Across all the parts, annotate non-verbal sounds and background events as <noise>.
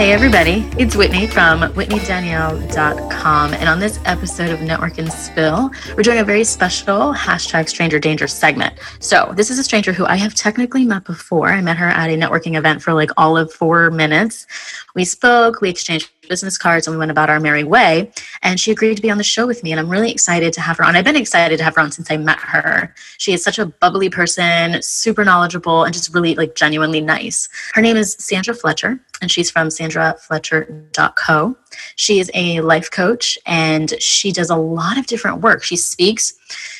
Hey, everybody, it's Whitney from WhitneyDanielle.com. And on this episode of Network and Spill, we're doing a very special hashtag stranger danger segment. So, this is a stranger who I have technically met before. I met her at a networking event for like all of four minutes. We spoke, we exchanged business cards, and we went about our merry way. And she agreed to be on the show with me. And I'm really excited to have her on. I've been excited to have her on since I met her. She is such a bubbly person, super knowledgeable, and just really like genuinely nice. Her name is Sandra Fletcher and she's from sandrafletcher.co. She is a life coach and she does a lot of different work. She speaks,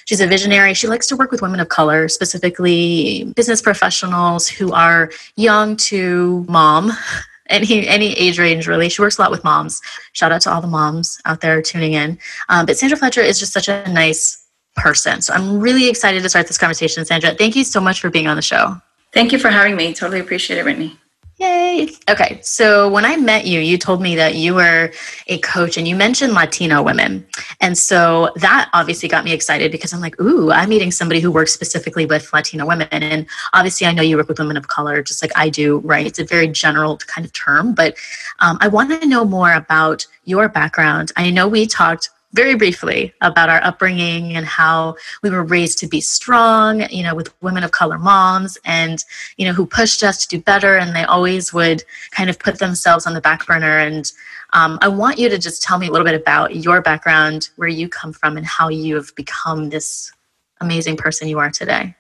she's a visionary. She likes to work with women of color, specifically business professionals who are young to mom. <laughs> Any any age range really. She works a lot with moms. Shout out to all the moms out there tuning in. Um, but Sandra Fletcher is just such a nice person. So I'm really excited to start this conversation, Sandra. Thank you so much for being on the show. Thank you for having me. Totally appreciate it, Whitney. Yay. Okay. So when I met you, you told me that you were a coach and you mentioned Latino women. And so that obviously got me excited because I'm like, ooh, I'm meeting somebody who works specifically with Latino women. And obviously, I know you work with women of color just like I do, right? It's a very general kind of term, but um, I want to know more about your background. I know we talked very briefly about our upbringing and how we were raised to be strong, you know, with women of color moms and, you know, who pushed us to do better. And they always would kind of put themselves on the back burner. And um, I want you to just tell me a little bit about your background, where you come from, and how you have become this amazing person you are today.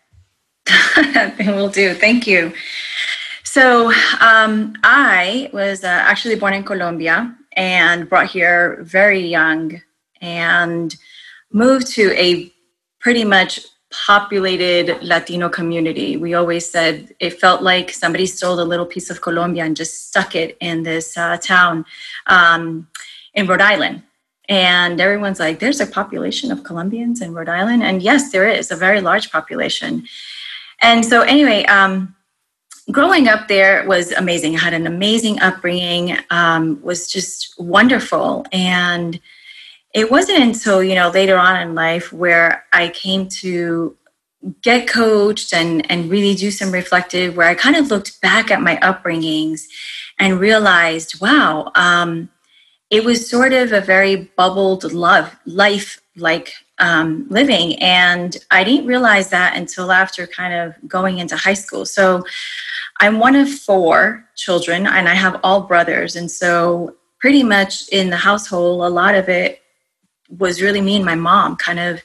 <laughs> Will do. Thank you. So, um, I was uh, actually born in Colombia and brought here very young and moved to a pretty much populated Latino community. We always said it felt like somebody stole a little piece of Colombia and just stuck it in this uh, town um, in Rhode Island. And everyone's like, there's a population of Colombians in Rhode Island. And yes, there is a very large population. And so, anyway, um, growing up there was amazing. I had an amazing upbringing, um, was just wonderful. And it wasn't until you know later on in life where i came to get coached and and really do some reflective where i kind of looked back at my upbringings and realized wow um, it was sort of a very bubbled love life like um, living. And i didn't realize that until after kind of going into high school. So i'm one of four children and i have all brothers. And so pretty much in the household a lot of it was really me and my mom kind of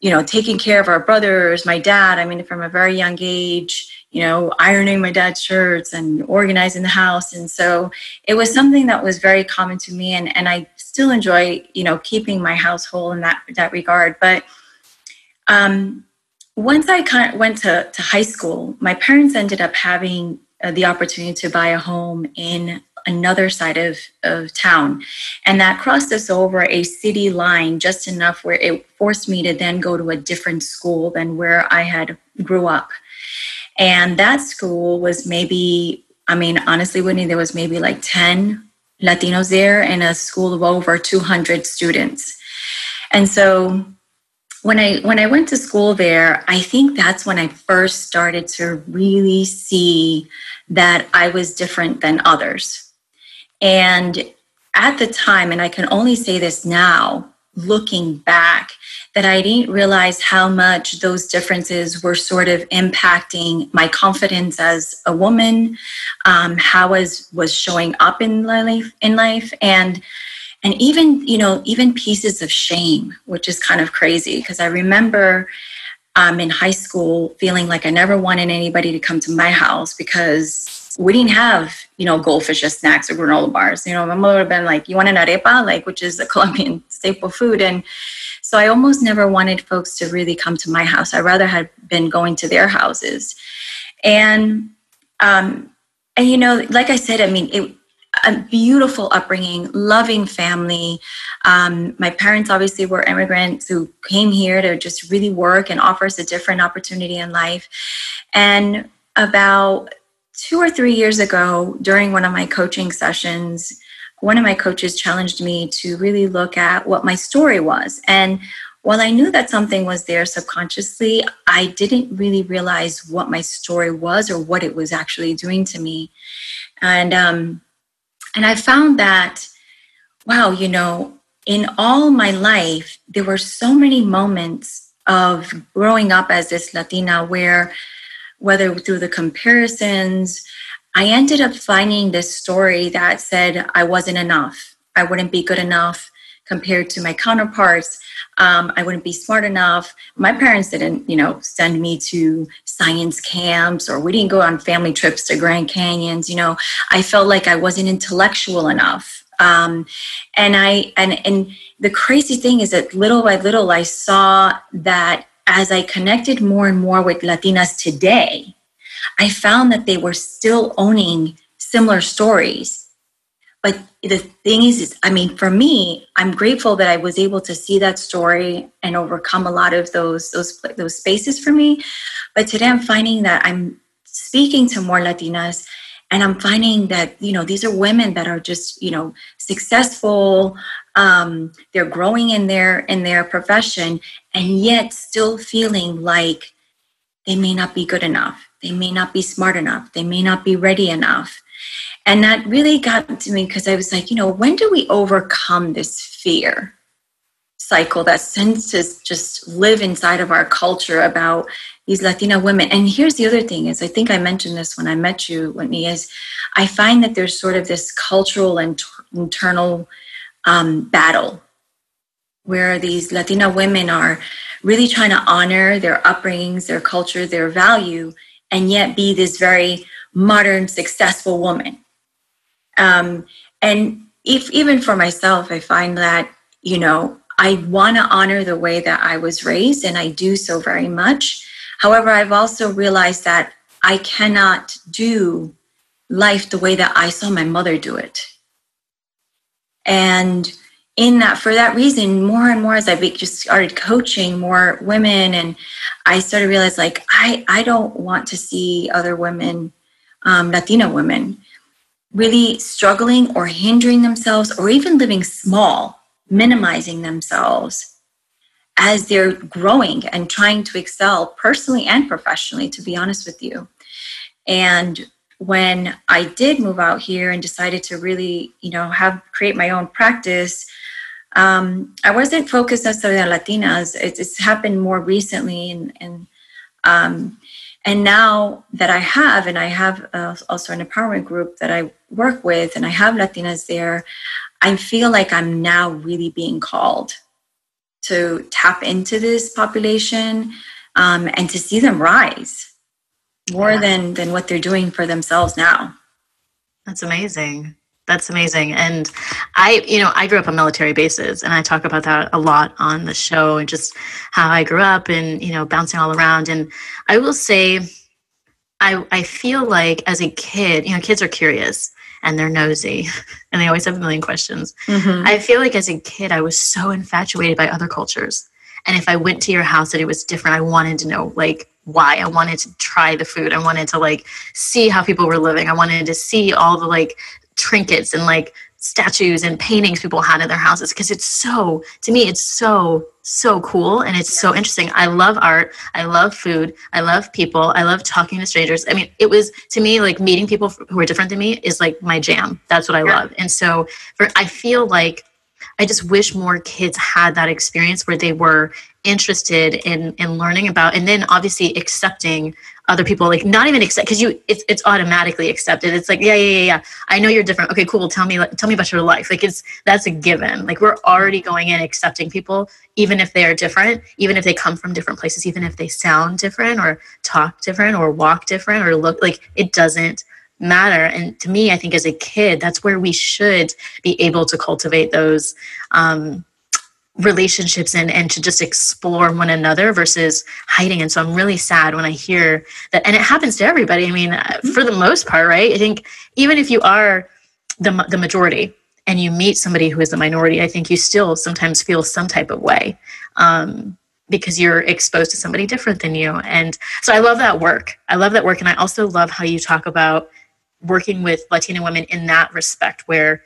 you know taking care of our brothers my dad. I mean from a very young age you know ironing my dad's shirts and organizing the house. And so it was something that was very common to me and, and i still enjoy you know keeping my household in that that regard. But um, once i kind of went to, to high school my parents ended up having uh, the opportunity to buy a home in another side of, of town. And that crossed us over a city line just enough where it forced me to then go to a different school than where I had grew up. And that school was maybe, I mean, honestly, Whitney, there was maybe like 10 Latinos there in a school of over 200 students. And so when I when I went to school there, I think that's when I first started to really see that I was different than others. And at the time, and I can only say this now, looking back, that I didn't realize how much those differences were sort of impacting my confidence as a woman, um, how I was, was showing up in life, in life, and and even you know even pieces of shame, which is kind of crazy because I remember um, in high school feeling like I never wanted anybody to come to my house because we didn't have, you know, goldfish as snacks or granola bars. You know, my mother would have been like, you want an arepa? Like, which is a <laughs> Colombian staple food. And so I almost never wanted folks to really come to my house. I rather had been going to their houses. And, um, and you know, like I said, I mean, it, a beautiful upbringing, loving family. Um, my parents obviously were immigrants who came here to just really work and offer us a different opportunity in life. And about two or three years ago, during one of my coaching sessions, one of my coaches challenged me to really look at what my story was. And while I knew that something was there subconsciously, I didn't really realize what my story was or what it was actually doing to me. And um, and I found that, wow, you know, in all my life, there were so many moments of growing up as this Latina where, whether through the comparisons, I ended up finding this story that said I wasn't enough. I wouldn't be good enough compared to my counterparts. Um, I wouldn't be smart enough. My parents didn't, you know, send me to science camps or we didn't go on family trips to Grand Canyons. You know, I felt like I wasn't intellectual enough. Um, and I and and the crazy thing is that little by little I saw that as I connected more and more with Latinas today, I found that they were still owning similar stories. But the thing is, is i mean for me i'm grateful that i was able to see that story and overcome a lot of those those those spaces for me. But today i'm finding that i'm speaking to more latinas and i'm finding that you know these are women that are just you know successful um, they're growing in their in their profession and yet still feeling like they may not be good enough they may not be smart enough they may not be ready enough. And that really got to me because I was like, you know, when do we overcome this fear cycle that to just live inside of our culture about these Latina women? And here's the other thing is I think I mentioned this when I met you, Whitney, is I find that there's sort of this cultural and internal um, battle where these Latina women are really trying to honor their upbringings, their culture, their value, and yet be this very modern, successful woman. Um, and if even for myself, I find that, you know, I want to honor the way that I was raised, and I do so very much. However, I've also realized that I cannot do life the way that I saw my mother do it. And in that, for that reason, more and more as I just started coaching more women, and I started realize like I I don't want to see other women, um, Latina women, really struggling or hindering themselves or even living small, minimizing themselves as they're growing and trying to excel personally and professionally, to be honest with you. And when I did move out here and decided to really, you know, have create my own practice, um, I wasn't focused necessarily on Latinas. It's, it's happened more recently, and, and um, and now that I have, and I have uh, also an empowerment group that I work with, and I have Latinas there, I feel like I'm now really being called to tap into this population um, and to see them rise more yeah. than than what they're doing for themselves now. That's amazing. That's amazing. And I, you know, I grew up on military bases and I talk about that a lot on the show and just how I grew up and, you know, bouncing all around. And I will say, I, I feel like as a kid, you know, kids are curious and they're nosy <laughs> and they always have a million questions. Mm-hmm. I feel like as a kid, I was so infatuated by other cultures. And if I went to your house and it was different, I wanted to know, like, why i wanted to try the food i wanted to like see how people were living i wanted to see all the like trinkets and like statues and paintings people had in their houses because it's so to me it's so so cool and it's so interesting. I love art. I love food. I love people. I love talking to strangers. I mean it was to me like meeting people who are different than me is like my jam. That's what i love. And so for i feel like i just wish more kids had that experience where they were interested in in learning about and then obviously accepting other people like not even accept because you it's it's automatically accepted. It's like yeah yeah yeah yeah. I know you're different. Okay cool. Tell me tell me about your life. Like it's that's a given. Like we're already going in accepting people even if they are different even if they come from different places even if they sound different or talk different or walk different or look like it doesn't matter. And to me i think as a kid that's where we should be able to cultivate those um relationships and and to just explore one another versus hiding and so i'm really sad when i hear that and it happens to everybody i mean uh, for the most part right i think even if you are the, the majority and you meet somebody who is a minority, I think you still sometimes feel some type of way um, because you're exposed to somebody different than you. And so I love that work. I love that work. And I also love how you talk about working with Latina women in that respect, where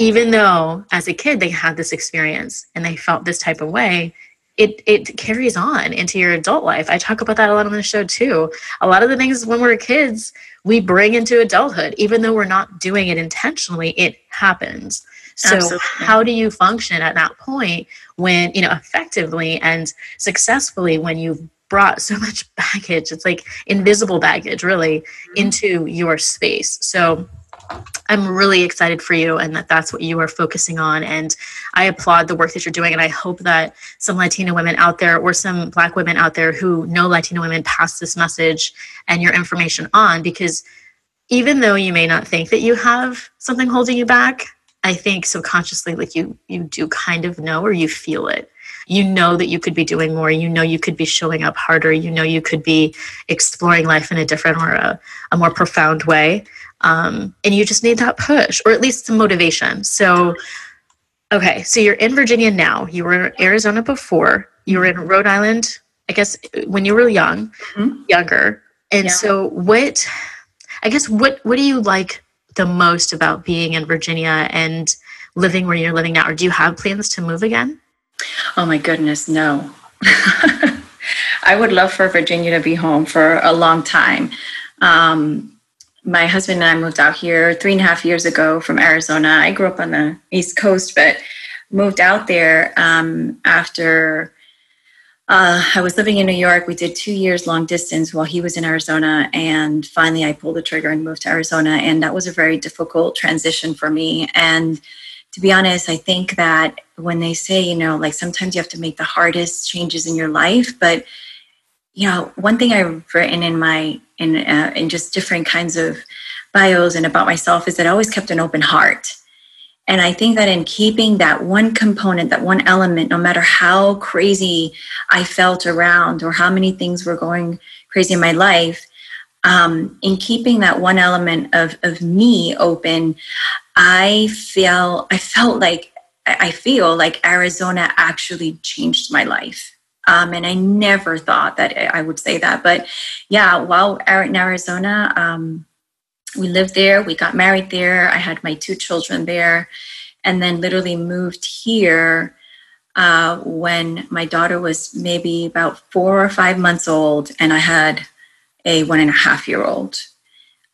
even though as a kid they had this experience and they felt this type of way, it, it carries on into your adult life. I talk about that a lot on the show too. A lot of the things when we're kids, we bring into adulthood, even though we're not doing it intentionally, it happens. So Absolutely. how do you function at that point when, you know, effectively and successfully when you've brought so much <laughs> baggage, it's like invisible baggage really mm-hmm. into your space. So I'm really excited for you and that that's what you are focusing on. And I applaud the work that you're doing. And I hope that some Latina women out there or some Black women out there who know Latina women pass this message and your information on because even though you may not think that you have something holding you back, I think subconsciously, like you, you do kind of know or you feel it. You know that you could be doing more. You know you could be showing up harder. You know you could be exploring life in a different or a, a more profound way. Um, and you just need that push or at least some motivation. So, okay, so you're in Virginia now. You were in Arizona before. You were in Rhode Island, I guess, when you were young, mm-hmm. younger. And yeah. so, what, I guess, what what do you like the most about being in Virginia and living where you're living now? Or do you have plans to move again? Oh my goodness, no. <laughs> I would love for Virginia to be home for a long time. Um, my husband and I moved out here three and a half years ago from Arizona. I grew up on the East Coast, but moved out there um, after uh, I was living in New York. We did two years long distance while he was in Arizona. And finally, I pulled the trigger and moved to Arizona. And that was a very difficult transition for me. And to be honest, I think that when they say, you know, like sometimes you have to make the hardest changes in your life, but you know, one thing I've written in my in uh, in just different kinds of bios and about myself is that I always kept an open heart. And I think that in keeping that one component, that one element, no matter how crazy I felt around or how many things were going crazy in my life, um, in keeping that one element of, of me open, I feel I felt like I feel like Arizona actually changed my life. Um, and I never thought that I would say that. But yeah, while in Arizona, um, we lived there, we got married there, I had my two children there, and then literally moved here uh, when my daughter was maybe about four or five months old, and I had a one and a half year old.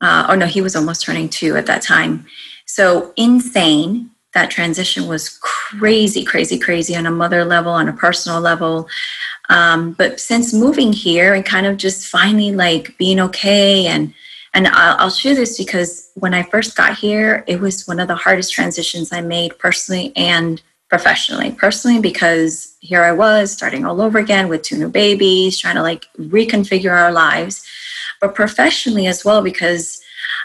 Uh, oh no, he was almost turning two at that time. So insane. That transition was crazy, crazy, crazy on a mother level, on a personal level. Um, but since moving here and kind of just finally like being okay and and I'll, I'll share this because when I first got here, it was one of the hardest transitions I made personally and professionally. Personally, because here I was starting all over again with two new babies, trying to like reconfigure our lives. But professionally as well, because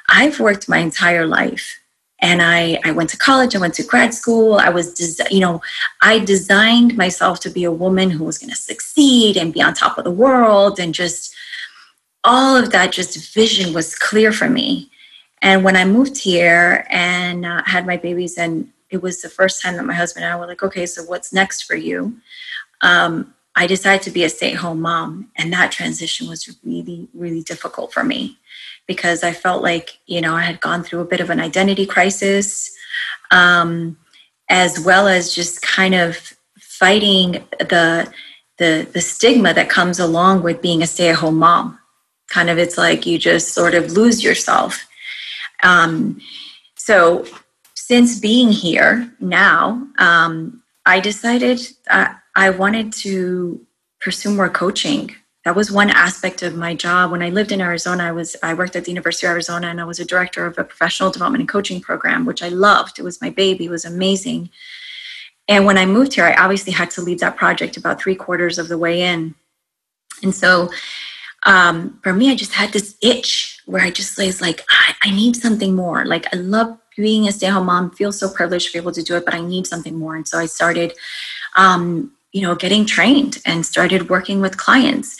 I've worked my entire life and I, I went to college i went to grad school. I was des- you know i designed myself to be a woman who was going to succeed and be on top of the world and just all of that just vision was clear for me. And when i moved here and uh, had my babies and it was the first time that my husband and i were like okay so what's next for you? Um, i decided to be a stay-at-home mom and that transition was really really difficult for me because I felt like, you know, I had gone through a bit of an identity crisis, um, as well as just kind of fighting the, the, the stigma that comes along with being a stay at home mom. Kind of, it's like you just sort of lose yourself. Um, so, since being here now, um, I decided uh, I wanted to pursue more coaching that was one aspect of my job. When i lived in arizona i was i worked at the university of arizona and i was a director of a professional development and coaching program which i loved. It was my baby. It was amazing. And when i moved here i obviously had to leave that project about three quarters of the way in. And so um, for me i just had this itch where i just was like I, I need something more. Like i love being a stay-at-home mom feel so privileged to be able to do it but i need something more. And so i started um, you know getting trained and started working with clients.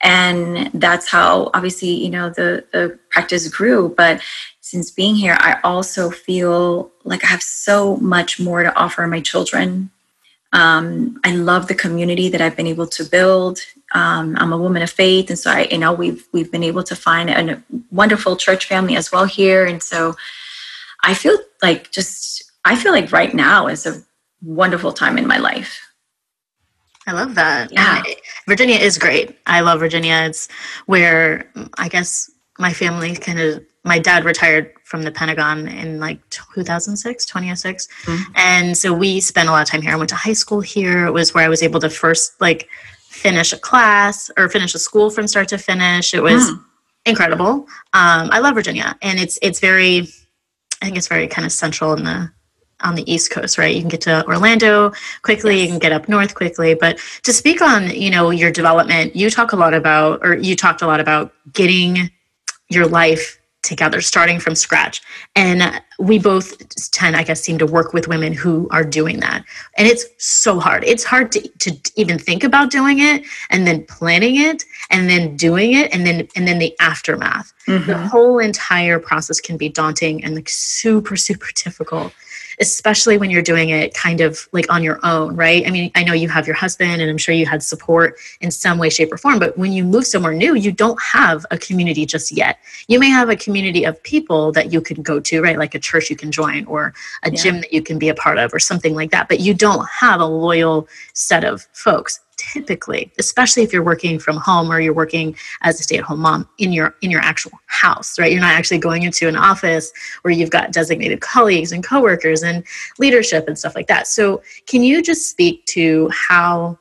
And that's how obviously you know the the practice grew. But since being here i also feel like i have so much more to offer my children. Um, i love the community that i've been able to build. Um, i'm a woman of faith. And so i you know we've we've been able to find a wonderful church family as well here. And so i feel like just i feel like right now is a wonderful time in my life I love that. Yeah. Virginia is great. I love Virginia. It's where I guess my family kind of, my dad retired from the Pentagon in like 2006, 2006. Mm-hmm. And so we spent a lot of time here. I went to high school here. It was where I was able to first like finish a class or finish a school from start to finish. It was mm. incredible. Um, I love Virginia and it's, it's very, I think it's very kind of central in the on the East Coast, right? You can get to Orlando quickly, yes. you can get up north quickly. But to speak on, you know, your development, you talk a lot about, or you talked a lot about getting your life together, starting from scratch. And we both tend, I guess, seem to work with women who are doing that. And it's so hard. It's hard to, to even think about doing it and then planning it and then doing it and then and then the aftermath. Mm-hmm. The whole entire process can be daunting and like super, super <laughs> difficult especially when you're doing it kind of like on your own, right? I mean, I know you have your husband and I'm sure you had support in some way, shape, or form, but when you move somewhere new, you don't have a community just yet. You may have a community of people that you can go to, right? Like a church you can join or a yeah. gym that you can be a part of or something like that, but you don't have a loyal set of folks typically especially if you're working from home or you're working as a stay-at-home mom in your in your actual house right? You're not actually going into an office where you've got designated colleagues and coworkers and leadership and stuff like that. So can you just speak to how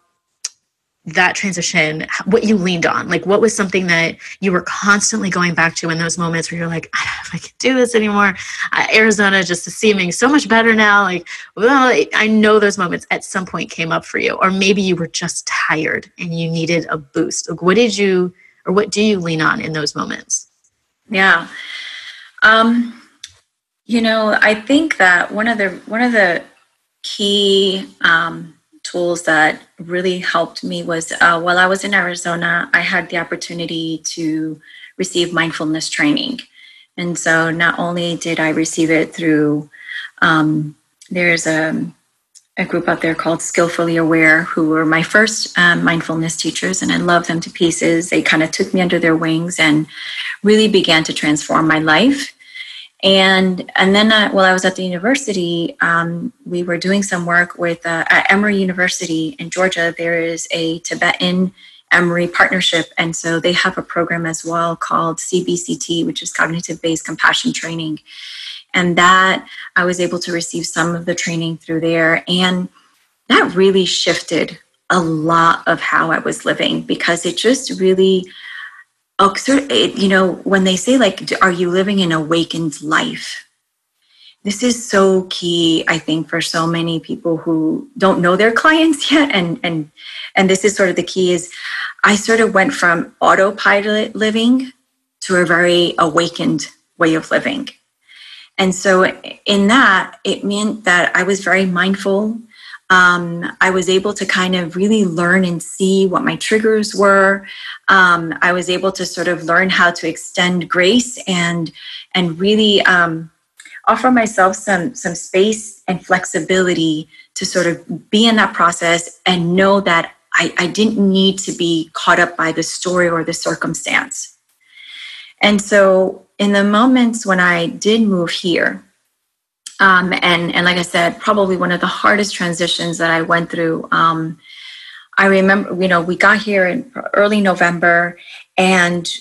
that transition what you leaned on like what was something that you were constantly going back to in those moments where you're like i don't know if i can do this anymore. Uh, arizona just is seeming so much better now. Like well i know those moments at some point came up for you or maybe you were just tired and you needed a boost. Like what did you or what do you lean on in those moments? Yeah. Um you know i think that one of the one of the key um tools that really helped me was uh, while I was in Arizona, I had the opportunity to receive mindfulness training. And so not only did I receive it through, um, there's a, a, group out there called Skillfully Aware, who were my first um, mindfulness teachers, and I love them to pieces. They kind of took me under their wings and really began to transform my life and and then uh, while I was at the university, um, we were doing some work with uh, at Emory University in Georgia. There is a Tibetan Emory partnership, and so they have a program as well called CBCT, which is Cognitive Based Compassion Training. And that I was able to receive some of the training through there, and that really shifted a lot of how I was living because it just really Oh, you know, when they say like, are you living an awakened life? This is so key, I think, for so many people who don't know their <laughs> clients yet. And and and this is sort of the key is I sort of went from autopilot living to a very awakened way of living. And so in that, it meant that I was very mindful um, I was able to kind of really learn and see what my triggers were. Um, I was able to sort of learn how to extend grace and and really um, offer myself some some space and flexibility to sort of be in that process and know that I, I didn't need to be caught up by the story or the circumstance. And so, in the moments when I did move here, um, and and like I said, probably one of the hardest transitions that I went through. Um, I remember, you know, we got here in early November, and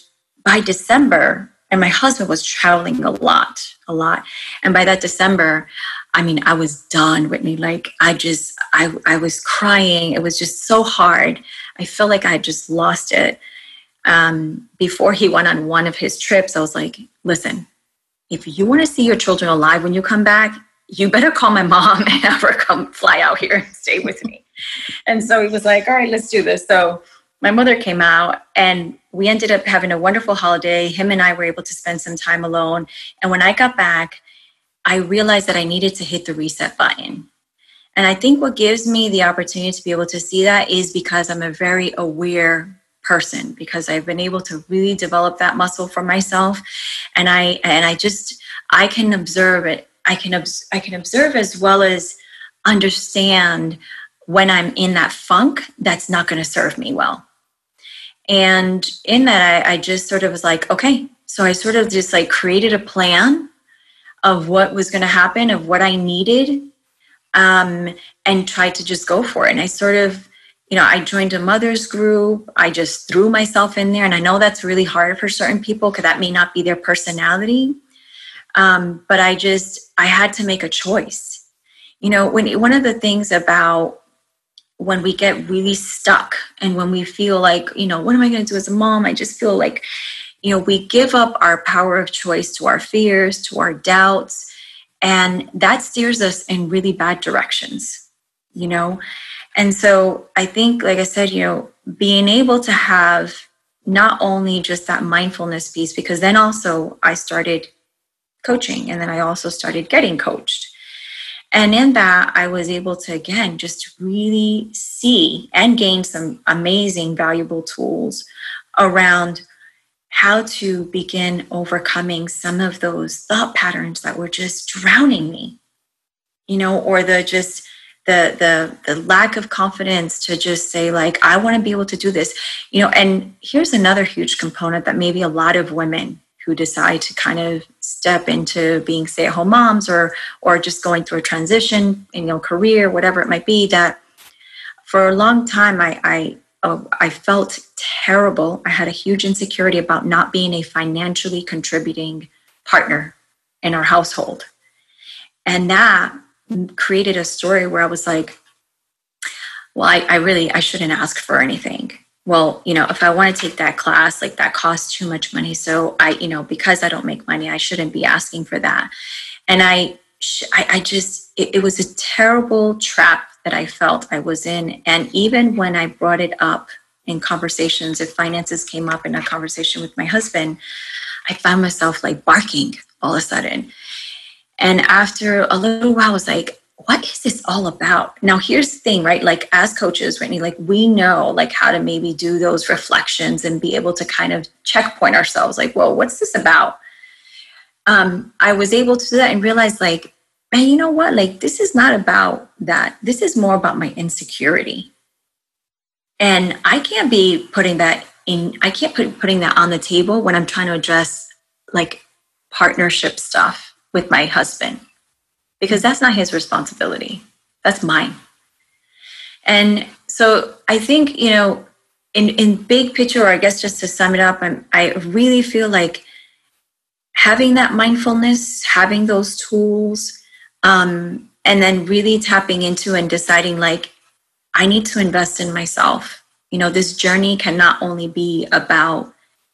by December, and my husband was traveling a lot, a lot, and by that December, I mean, I was done, Whitney. Like I just, I, I was crying. It was just so hard. I felt like I just lost it. Um, before he went on one of his trips, I was like, listen, if you want to see your children alive when you come back, you better call my mom <laughs> and have her come fly out here and stay with me. and so he was like, all right, let's do this. So my mother came out and we ended up having a wonderful holiday. Him and I were able to spend some time alone. And when I got back, I realized that I needed to hit the reset button. And I think what gives me the opportunity to be able to see that is because I'm a very aware person because I've been able to really develop that muscle for myself. And I and I just I can observe it. I can obs- I can observe as well as understand when I'm in that funk that's not going to serve me well. And in that I, I just sort of was like okay. So I sort of just like created a plan of what was going to happen of what I needed um, and tried to just go for it. And I sort of you know, I joined a mother's group. I just threw myself in there. And I know that's really hard for certain people because that may not be their personality. Um, but I just, I had to make a choice. You know, when one of the things about when we get really stuck and when we feel like, you know, what am I going to do as a mom? I just feel like, you know, we give up our power of choice to our fears, to our doubts, and that steers us in really bad directions, you know? And so I think, like I said, you know, being able to have not only just that mindfulness piece, because then also I started coaching and then I also started getting coached. And in that, I was able to, again, just really see and gain some amazing, valuable tools around how to begin overcoming some of those thought patterns that were just drowning me, you know, or the just the the the lack of confidence to just say like i want to be able to do this. You know and here's another huge component that maybe a lot of women who decide to kind of step into being stay-at-home moms or or just going through a transition in your career whatever it might be that for a long time i i oh, i felt terrible. I had a huge insecurity about not being a financially contributing partner in our household. And that created a story where I was like, well, I, I really I shouldn't ask for anything. Well, you know, if I want to take that class, like that costs too much money. So I, you know, because I don't make money, I shouldn't be asking for that. And I, I, I just, it, it was a terrible trap that I felt I was in. And even when I brought it up in conversations, if finances came up in a conversation with my husband, I found myself like barking all of a sudden. And after a little while, I was like, what is this all about? Now, here's the thing, right? Like, as coaches, Whitney, like we know like how to maybe do those reflections and be able to kind of checkpoint ourselves, like, whoa, what's this about? Um, I was able to do that and realize, like, man, you know what? Like, this is not about that. This is more about my insecurity. And I can't be putting that in, I can't put putting that on the table when I'm trying to address like partnership stuff with my husband because that's not his responsibility. That's mine. And so I think, you know, in, in big picture, or I guess just to sum it up, I'm, I really feel like having that mindfulness, having those tools, um, and then really tapping into and deciding like, I need to invest in myself. You know, this journey can not only be about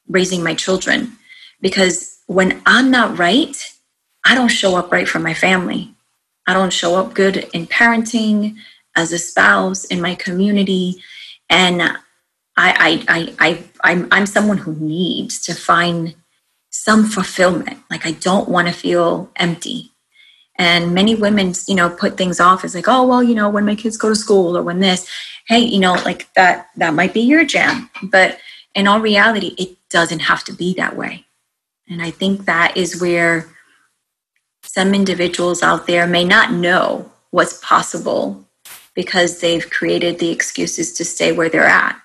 raising my children, because when I'm not right, I don't show up right for my family. I don't show up good in parenting, as a spouse, in my community. And I, I, I, I, I'm, I'm someone who needs to find some fulfillment. Like I don't want to feel empty. And many women, you know, put things off as like, oh, well, you know, when my kids go to school or when this, hey, you know, like that, that might be your jam. But in all reality, it doesn't have to be that way. And I think that is where some individuals out there may not know what's possible because they've created the excuses to stay where they're at.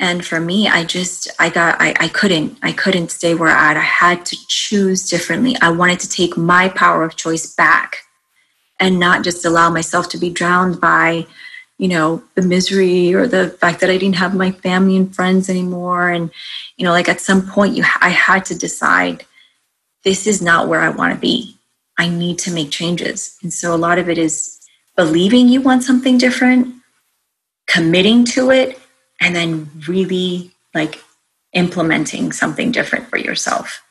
And for me i just i got I, I couldn't i couldn't stay where at. I had to choose differently. I wanted to take my power of choice back and not just allow myself to be drowned by you know the misery or the fact that i didn't have my family and friends anymore. And you know like at some point you i had to decide this is not where i want to be I need to make changes. And so a lot of it is believing you want something different, committing to it, and then really like implementing something different for yourself.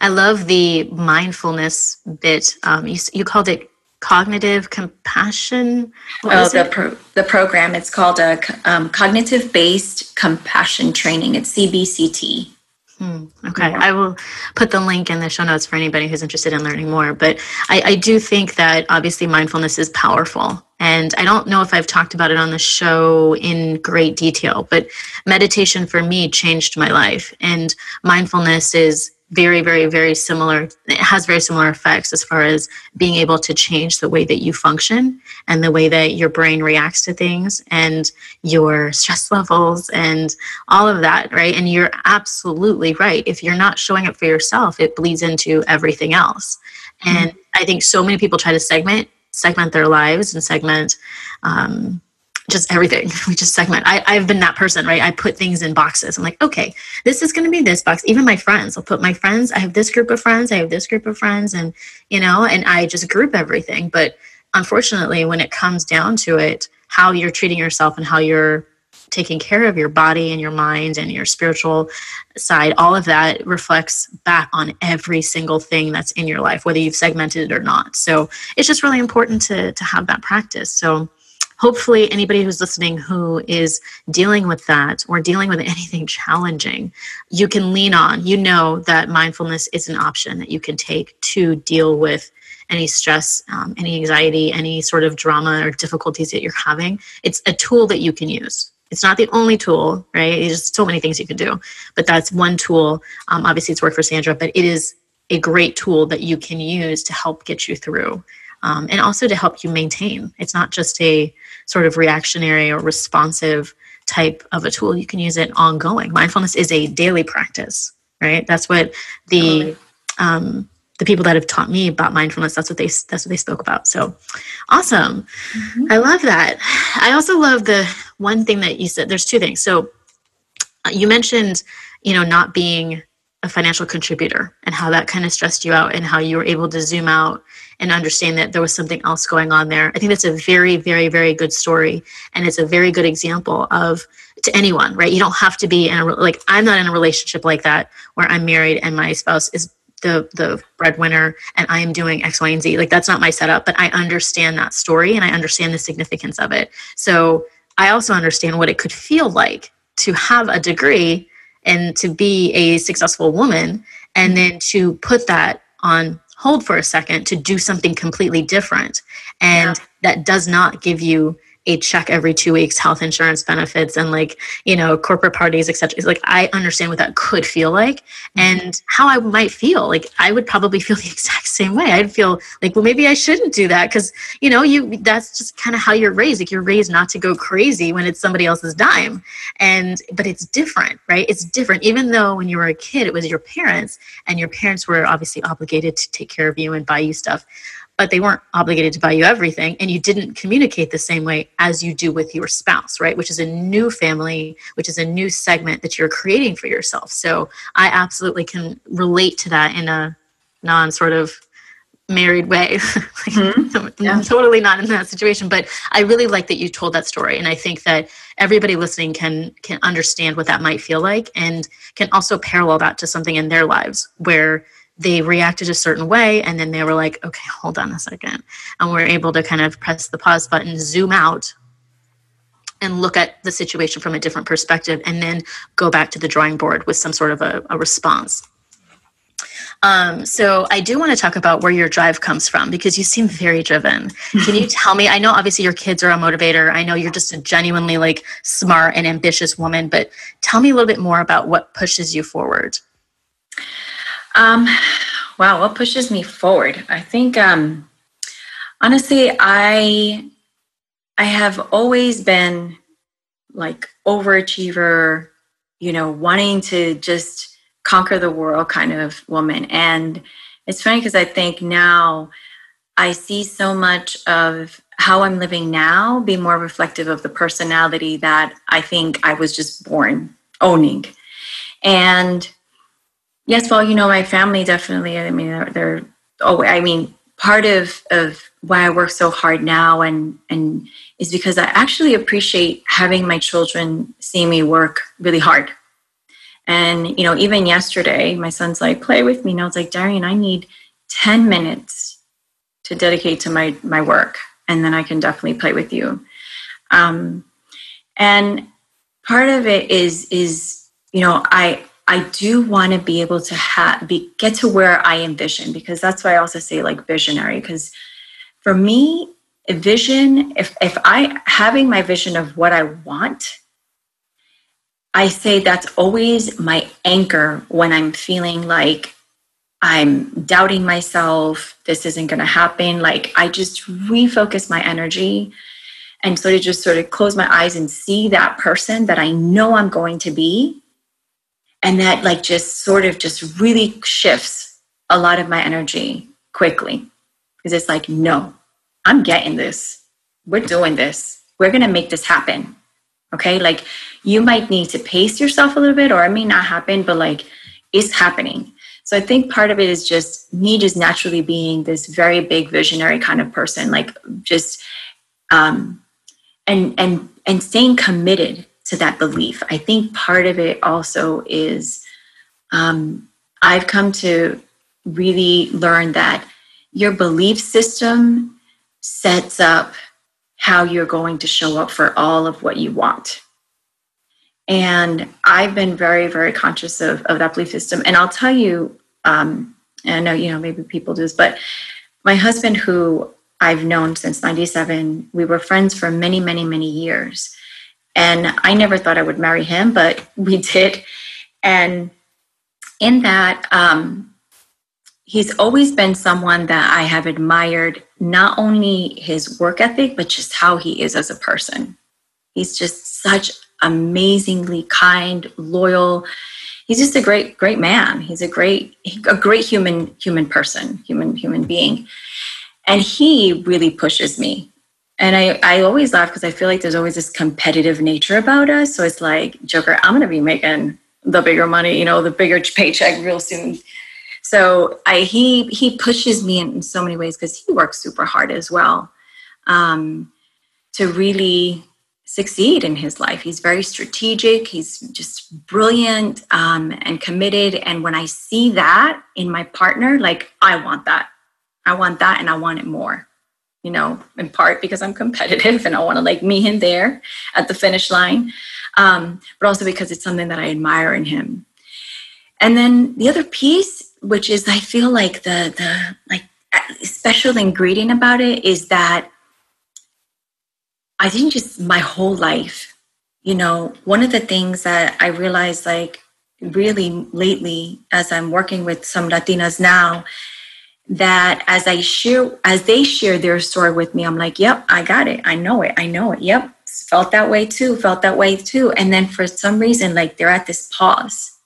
I love the mindfulness bit. Um, you, you called it cognitive compassion. What oh, the pro- the program. It's called a um, cognitive based compassion training. It's CBCT. Hmm, okay, I will put the link in the show notes for anybody who's interested in learning more. But I, I do think that obviously mindfulness is powerful, And I don't know if I've talked about it on the show in great detail, but meditation for me changed my life. And mindfulness is very, very, very similar. It has very similar effects as far as being able to change the way that you function and the way that your brain reacts to things and your stress levels and all of that, right? And you're absolutely right. If you're not showing up for yourself, it bleeds into everything else. And mm-hmm. I think so many people try to segment segment their lives and segment um, just everything. <laughs> We just segment. I, I've been that person, right? I put things in boxes. I'm like, okay, this is going to be this box. Even my friends, I'll put my friends. I have this group of friends. I have this group of friends, and you know, and I just group everything. But unfortunately, when it comes down to it, how you're treating yourself and how you're taking care of your body and your mind and your spiritual side, all of that reflects back on every single thing that's in your life, whether you've segmented it or not. So it's just really important to to have that practice. So hopefully anybody who's listening who is dealing with that or dealing with anything challenging you can lean on. You know that mindfulness is an option that you can take to deal with any stress um, any anxiety any sort of drama or difficulties that you're having. It's a tool that you can use. It's not the only tool right? There's so many things you can do but that's one tool. Um, obviously it's worked for sandra but it is a great tool that you can use to help get you through um, and also to help you maintain. It's not just a sort of reactionary or responsive type of a tool. You can use it ongoing. Mindfulness is a daily practice, right? That's what the um, the people that have taught me about mindfulness. That's what they that's what they spoke about. So awesome! Mm-hmm. I love that. I also love the one thing that you said. There's two things. So uh, you mentioned, you know, not being a financial contributor and how that kind of stressed you out and how you were able to zoom out and understand that there was something else going on there. I think that's a very, very, very good story. And it's a very good example of to anyone, right? You don't have to be in a, like, I'm not in a relationship like that where I'm married and my spouse is the the breadwinner and I am doing X, Y, and Z. Like that's not my setup, but I understand that story and I understand the significance of it. So I also understand what it could feel like to have a degree and to be a successful woman and then to put that on hold for a second to do something completely different and yeah. that does not give you a check every two weeks, health insurance benefits, and like, you know, corporate parties, etc. It's like I understand what that could feel like mm-hmm. and how I might feel. Like I would probably feel <laughs> the exact same way. I'd feel like, well, maybe I shouldn't do that because, you know, you that's just kind of how you're raised. Like you're raised not to go crazy when it's somebody else's dime. And but it's different, right? It's different. Even though when you were a kid, it was your parents, and your parents were obviously obligated to take care of you and buy you stuff but they weren't obligated to buy you everything and you didn't communicate the same way as you do with your spouse right which is a new family which is a new segment that you're creating for yourself so i absolutely can relate to that in a non sort of married way <laughs> mm-hmm. yeah. i'm totally not in that situation but i really like that you told that story and i think that everybody listening can can understand what that might feel like and can also parallel that to something in their lives where they reacted a certain way and then they were like okay hold on a second and we're able to kind of press the pause button zoom out and look at the situation from a different perspective and then go back to the drawing board with some sort of a, a response um, so I do want to talk about where your drive comes from because you seem very driven. <laughs> Can you tell me? I know obviously your kids are a motivator. I know you're just a genuinely like smart and ambitious woman, but tell me a little bit more about what pushes you forward. Um, wow, what pushes me forward? I think um, honestly, I I have always been like overachiever, you know, wanting to just conquer the world kind of woman. And it's funny because I think now I see so much of how I'm living now be more reflective of the personality that I think I was just born owning. And Yes, well, you know, my family definitely. I mean, they're, they're oh, I mean, part of of why I work so hard now and and is because I actually appreciate having my children see me work really hard. And you know, even yesterday, my son's like, "Play with me," and I was like, "Darian, I need ten minutes to dedicate to my my work, and then I can definitely play with you." Um, and part of it is is you know, I I do want to be able to be get to where I envision because that's why I also say like visionary because for me vision, if, if I having my vision of what I want, I say that's always my anchor when I'm feeling like I'm doubting myself, this isn't going to happen. Like I just refocus my energy and sort of just sort of close my eyes and see that person that I know I'm going to be. And that like just sort of just really shifts a lot of my energy quickly because it's like, no, I'm getting this. We're doing this. We're going to make this happen. Okay. Like you might need to pace yourself a little bit, or it may not happen, but like it's happening. So I think part of it is just me just naturally being this very big visionary kind of person, like just um, and and and staying committed to that belief. I think part of it also is um, I've come to really learn that your belief system sets up how you're going to show up for all of what you want. And I've been very, very conscious of, of that belief system. And I'll tell you, um, I know, you know, maybe people do this, but my husband, who I've known since 97, we were friends for many, many, many years. And I never thought I would marry him, but <laughs> we did. And in that, um, he's always been someone that I have admired, not only his work ethic, but just how he is as a person. He's just such amazingly kind, loyal. He's just a great, great man. He's a great, a great human, human person, human, human being. And he really pushes me. And I, I always laugh because I feel like there's always this competitive nature about us. So it's like, Joker, I'm going to be making the bigger money, you know, the bigger paycheck real soon. So I, he he pushes me in so many ways because he works super hard as well um, to really succeed in his life. He's very strategic. He's just brilliant um, and committed. And when I see that in my partner, like I want that. I want that, and I want it more. You know, in part because I'm competitive and I want to like meet him there at the finish line, um, but also because it's something that I admire in him. And then the other piece, which is I feel like the the like special ingredient about it is that I think just my whole life, you know, one of the things that I realized like really lately as I'm working with some Latinas now, that as I share, as they share their story with me, I'm like, yep, I got it. I know it. I know it. Yep. Felt that way too. Felt that way too. And then for some reason, like they're at this pause.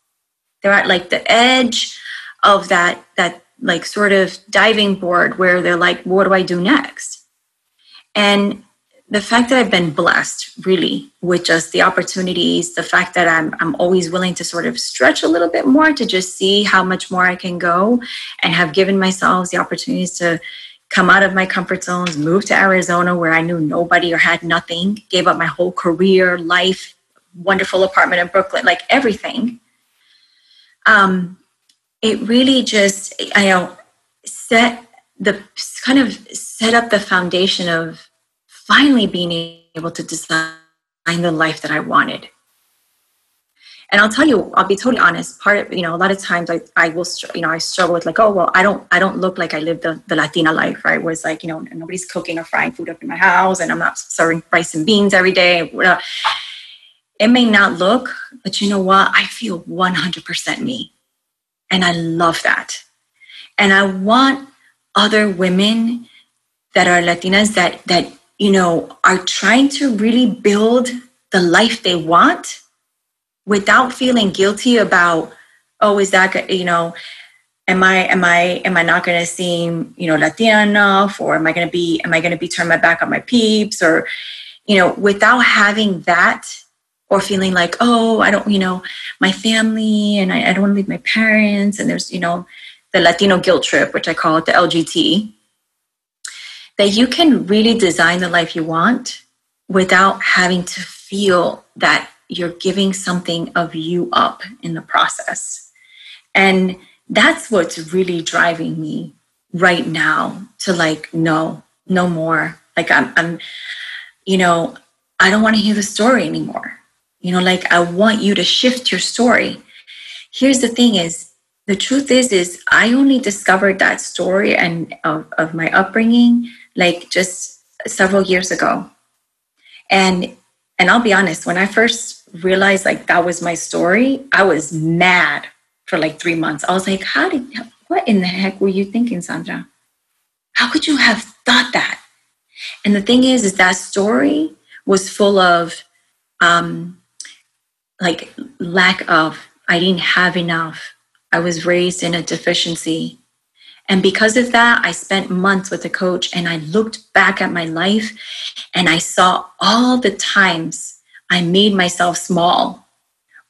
They're at like the edge of that, that like sort of diving board where they're like, what do I do next? And the fact that I've been blessed really with just the opportunities, the fact that I'm I'm always willing to sort of stretch a little bit more to just see how much more I can go and have given myself the opportunities to come out of my comfort zones, move to Arizona where I knew nobody or had nothing, gave up my whole career, life, wonderful apartment in Brooklyn, like everything. Um, it really just I know set the kind of set up the foundation of finally being able to design the life that I wanted. And I'll tell you, I'll be totally honest. Part of, you know, a lot of times I, I will, you know, I struggle with like, oh, well, I don't, I don't look like I live the, the Latina life, right? Where it's like, you know, nobody's cooking or frying food up in my house and I'm not serving rice and beans every day. It may not look, but you know what? I feel 100% me. And I love that. And I want other women that are Latinas that, that you know, are trying to really build the life they want without feeling guilty about, oh, is that, you know, am I, am I, am I not going to seem, you know, Latina enough? Or am I going to be, am I going to be turning my back on my peeps? Or, you know, without having that or feeling like, oh, I don't, you know, my family and I, I don't want to leave my parents. And there's, you know, the Latino guilt trip, which I call it the LGT, that you can really design the life you want without having to feel that you're giving something of you up in the process. And that's what's really driving me right now to like, no, no more. Like, I'm, I'm, you know, I don't want to hear the story anymore. You know, like, I want you to shift your story. Here's the thing is, the truth is, is I only discovered that story and of, of my upbringing like just several years ago. And and I'll be honest, when I first realized like that was my story, I was mad for like three months. I was like, how did what in the heck were you thinking, Sandra? How could you have thought that? And the thing is, is that story was full of um, like lack of, I didn't have enough. I was raised in a deficiency. And because of that, I spent months with a coach and I looked back at my life and I saw all the times I made myself small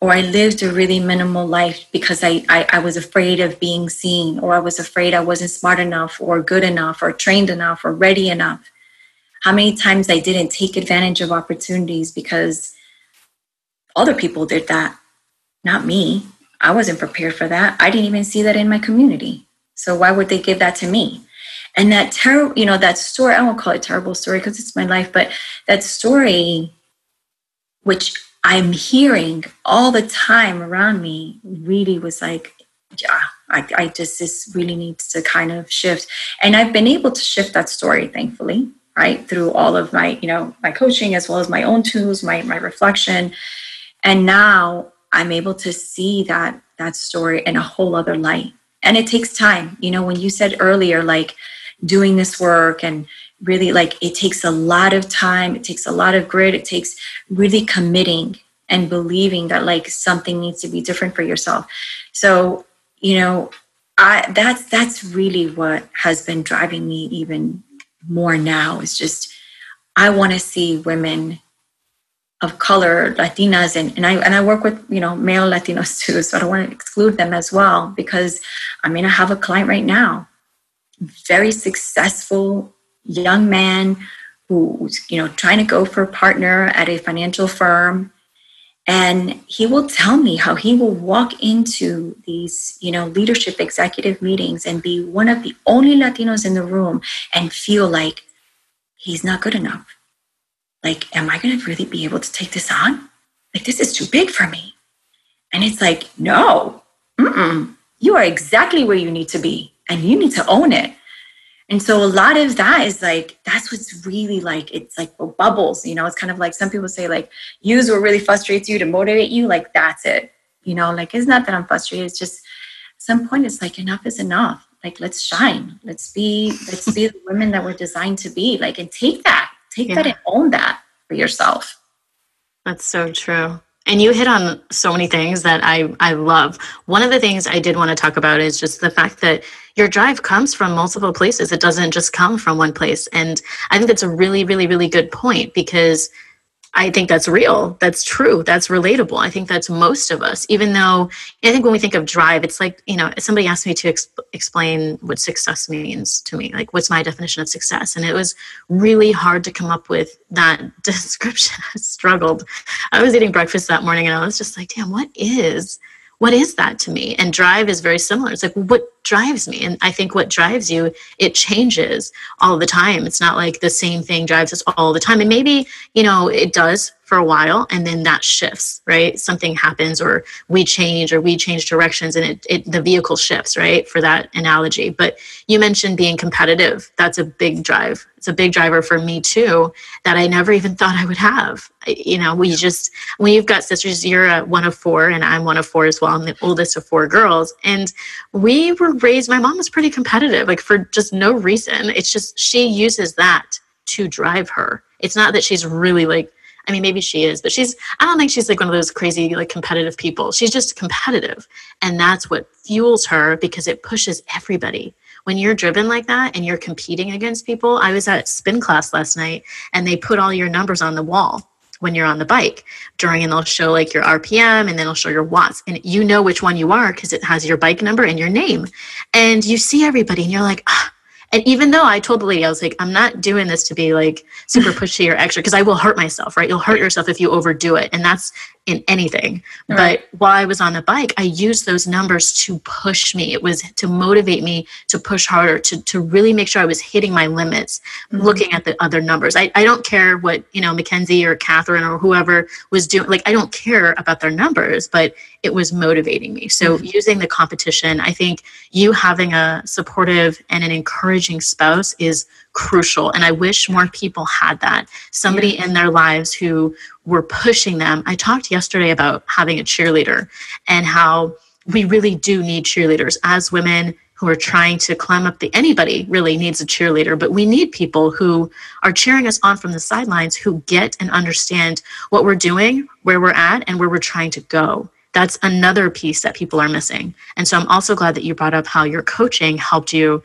or I lived a really minimal life because I, I, I, was afraid of being seen, or I was afraid I wasn't smart enough, or good enough, or trained enough, or ready enough. How many times I didn't take advantage of opportunities because other people did that, not me. I wasn't prepared for that. I didn't even see that in my community. So why would they give that to me? And that terrible, you know, that story, I won't call it terrible story because it's my life, but that story, which I'm hearing all the time around me really was like, yeah, I, I just, this really needs to kind of shift. And I've been able to shift that story, thankfully, right? Through all of my, you know, my coaching as well as my own tools, my, my reflection. And now I'm able to see that, that story in a whole other light. And it takes time. You know, when you said earlier, like doing this work and really like it takes a lot of time it takes a lot of grit it takes really committing and believing that like something needs to be different for yourself so you know i that's that's really what has been driving me even more now is just i want to see women of color latinas and, and i and i work with you know male latinos too so i don't want to exclude them as well because i mean i have a client right now very successful young man who's you know trying to go for a partner at a financial firm and he will tell me how he will walk into these you know leadership executive meetings and be one of the only latinos in the room and feel like he's not good enough like am i going to really be able to take this on like this is too big for me and it's like no you are exactly where you need to be and you need to own it and so a lot of that is like, that's what's really like, it's like bubbles, you know, it's kind of like some people say, like, use what really frustrates you to motivate you. Like, that's it. You know, like, it's not that I'm frustrated. It's just some point, it's like, enough is enough. Like, let's shine. Let's be, let's be <laughs> the women that we're designed to be. Like, and take that, take yeah. that and own that for yourself. That's so true. And you hit on so many things that I, I love. One of the things I did want to talk about is just the fact that your drive comes from multiple places. It doesn't just come from one place. And I think that's a really, really, really good point because I think that's real. That's true. That's relatable. I think that's most of us, even though I think when we think of drive, it's like, you know, somebody asked me to exp- explain what success means to me. Like, what's my definition of success? And it was really hard to come up with that <laughs> description. I struggled. I was eating breakfast that morning and I was just like, damn, what is what is that to me? And drive is very similar. It's like, what drives me? And I think what drives you, it changes all the time. It's not like the same thing drives us all the time. And maybe, you know, it does for a while and then that shifts, right? Something happens or we change or we change directions and it, it the vehicle shifts, right? For that analogy. But you mentioned being competitive. That's a big drive. It's a big driver for me too that I never even thought I would have. You know, we just when you've got sisters, you're a one of four and I'm one of four as well. I'm the oldest of four girls. And we were raised, my mom was pretty competitive, like for just no reason. It's just she uses that to drive her. It's not that she's really like I mean, maybe she is, but she's, I don't think she's like one of those crazy, like competitive people. She's just competitive. And that's what fuels her because it pushes everybody. When you're driven like that and you're competing against people, I was at spin class last night and they put all your numbers on the wall when you're on the bike during and they'll show like your rpm and then it'll show your watts and you know which one you are because it has your bike number and your name and you see everybody and you're like ah, and even though I told the lady, I was like, I'm not doing this to be like super pushy or extra because I will hurt myself, right? You'll hurt yourself if you overdo it. And that's in anything. Right. But while I was on the bike, I used those numbers to push me. It was to motivate me to push harder, to, to really make sure I was hitting my limits, Mm-hmm. looking at the other numbers. I, I don't care what, you know, Mackenzie or Catherine or whoever was doing. Like, I don't care about their numbers, but it was motivating me. So Mm-hmm. using the competition, I think you having a supportive and an encouraging spouse is crucial. And I wish more people had that. Somebody in their lives who were pushing them. I talked yesterday about having a cheerleader and how we really do need cheerleaders as women who are trying to climb up the anybody really needs a cheerleader but we need people who are cheering us on from the sidelines who get and understand what we're doing where we're at and where we're trying to go that's another piece that people are missing and so i'm also glad that you brought up how your coaching helped you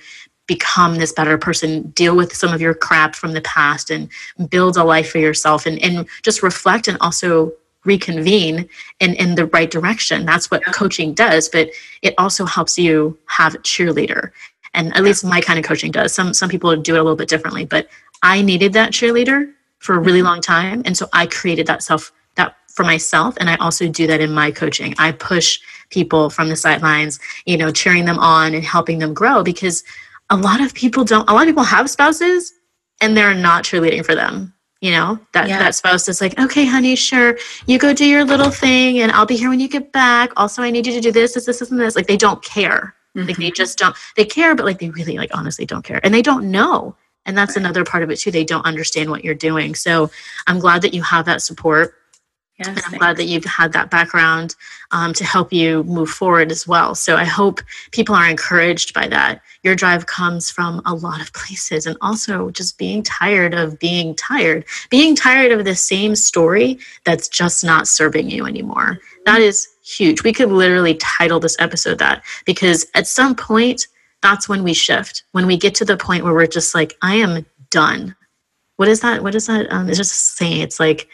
become this better person deal with some of your crap from the past and build a life for yourself and, and just reflect and also reconvene in, in the right direction. That's what coaching does but it also helps you have a cheerleader. And at least my kind of coaching does. Some some people do it a little bit differently but i needed that cheerleader for a really mm-hmm. long time. And so i created that self that for myself and i also do that in my coaching. I push people from the sidelines you know cheering them on and helping them grow because a lot of people don't a lot of people have spouses and they're not cheerleading for them you know? That Yeah. that spouse is like okay honey sure you go do your little thing and i'll be here when you get back. Also i need you to do this this this, this and this. Like they don't care. Like they mm-hmm. just don't they care but like they really like honestly don't care. And they don't know. And that's another part of it too. They don't understand what you're doing. So i'm glad that you have that support Yes, and I'm glad that you've had that background um, to help you move forward as well. So I hope people are encouraged by that. Your drive comes from a lot of places, and also just being tired of being tired, being tired of the same story that's just not serving you anymore. That is huge. We could literally title this episode that because at some point, that's when we shift. When we get to the point where we're just like, I am done. What is that? What is that? Um, it's just saying. It's like,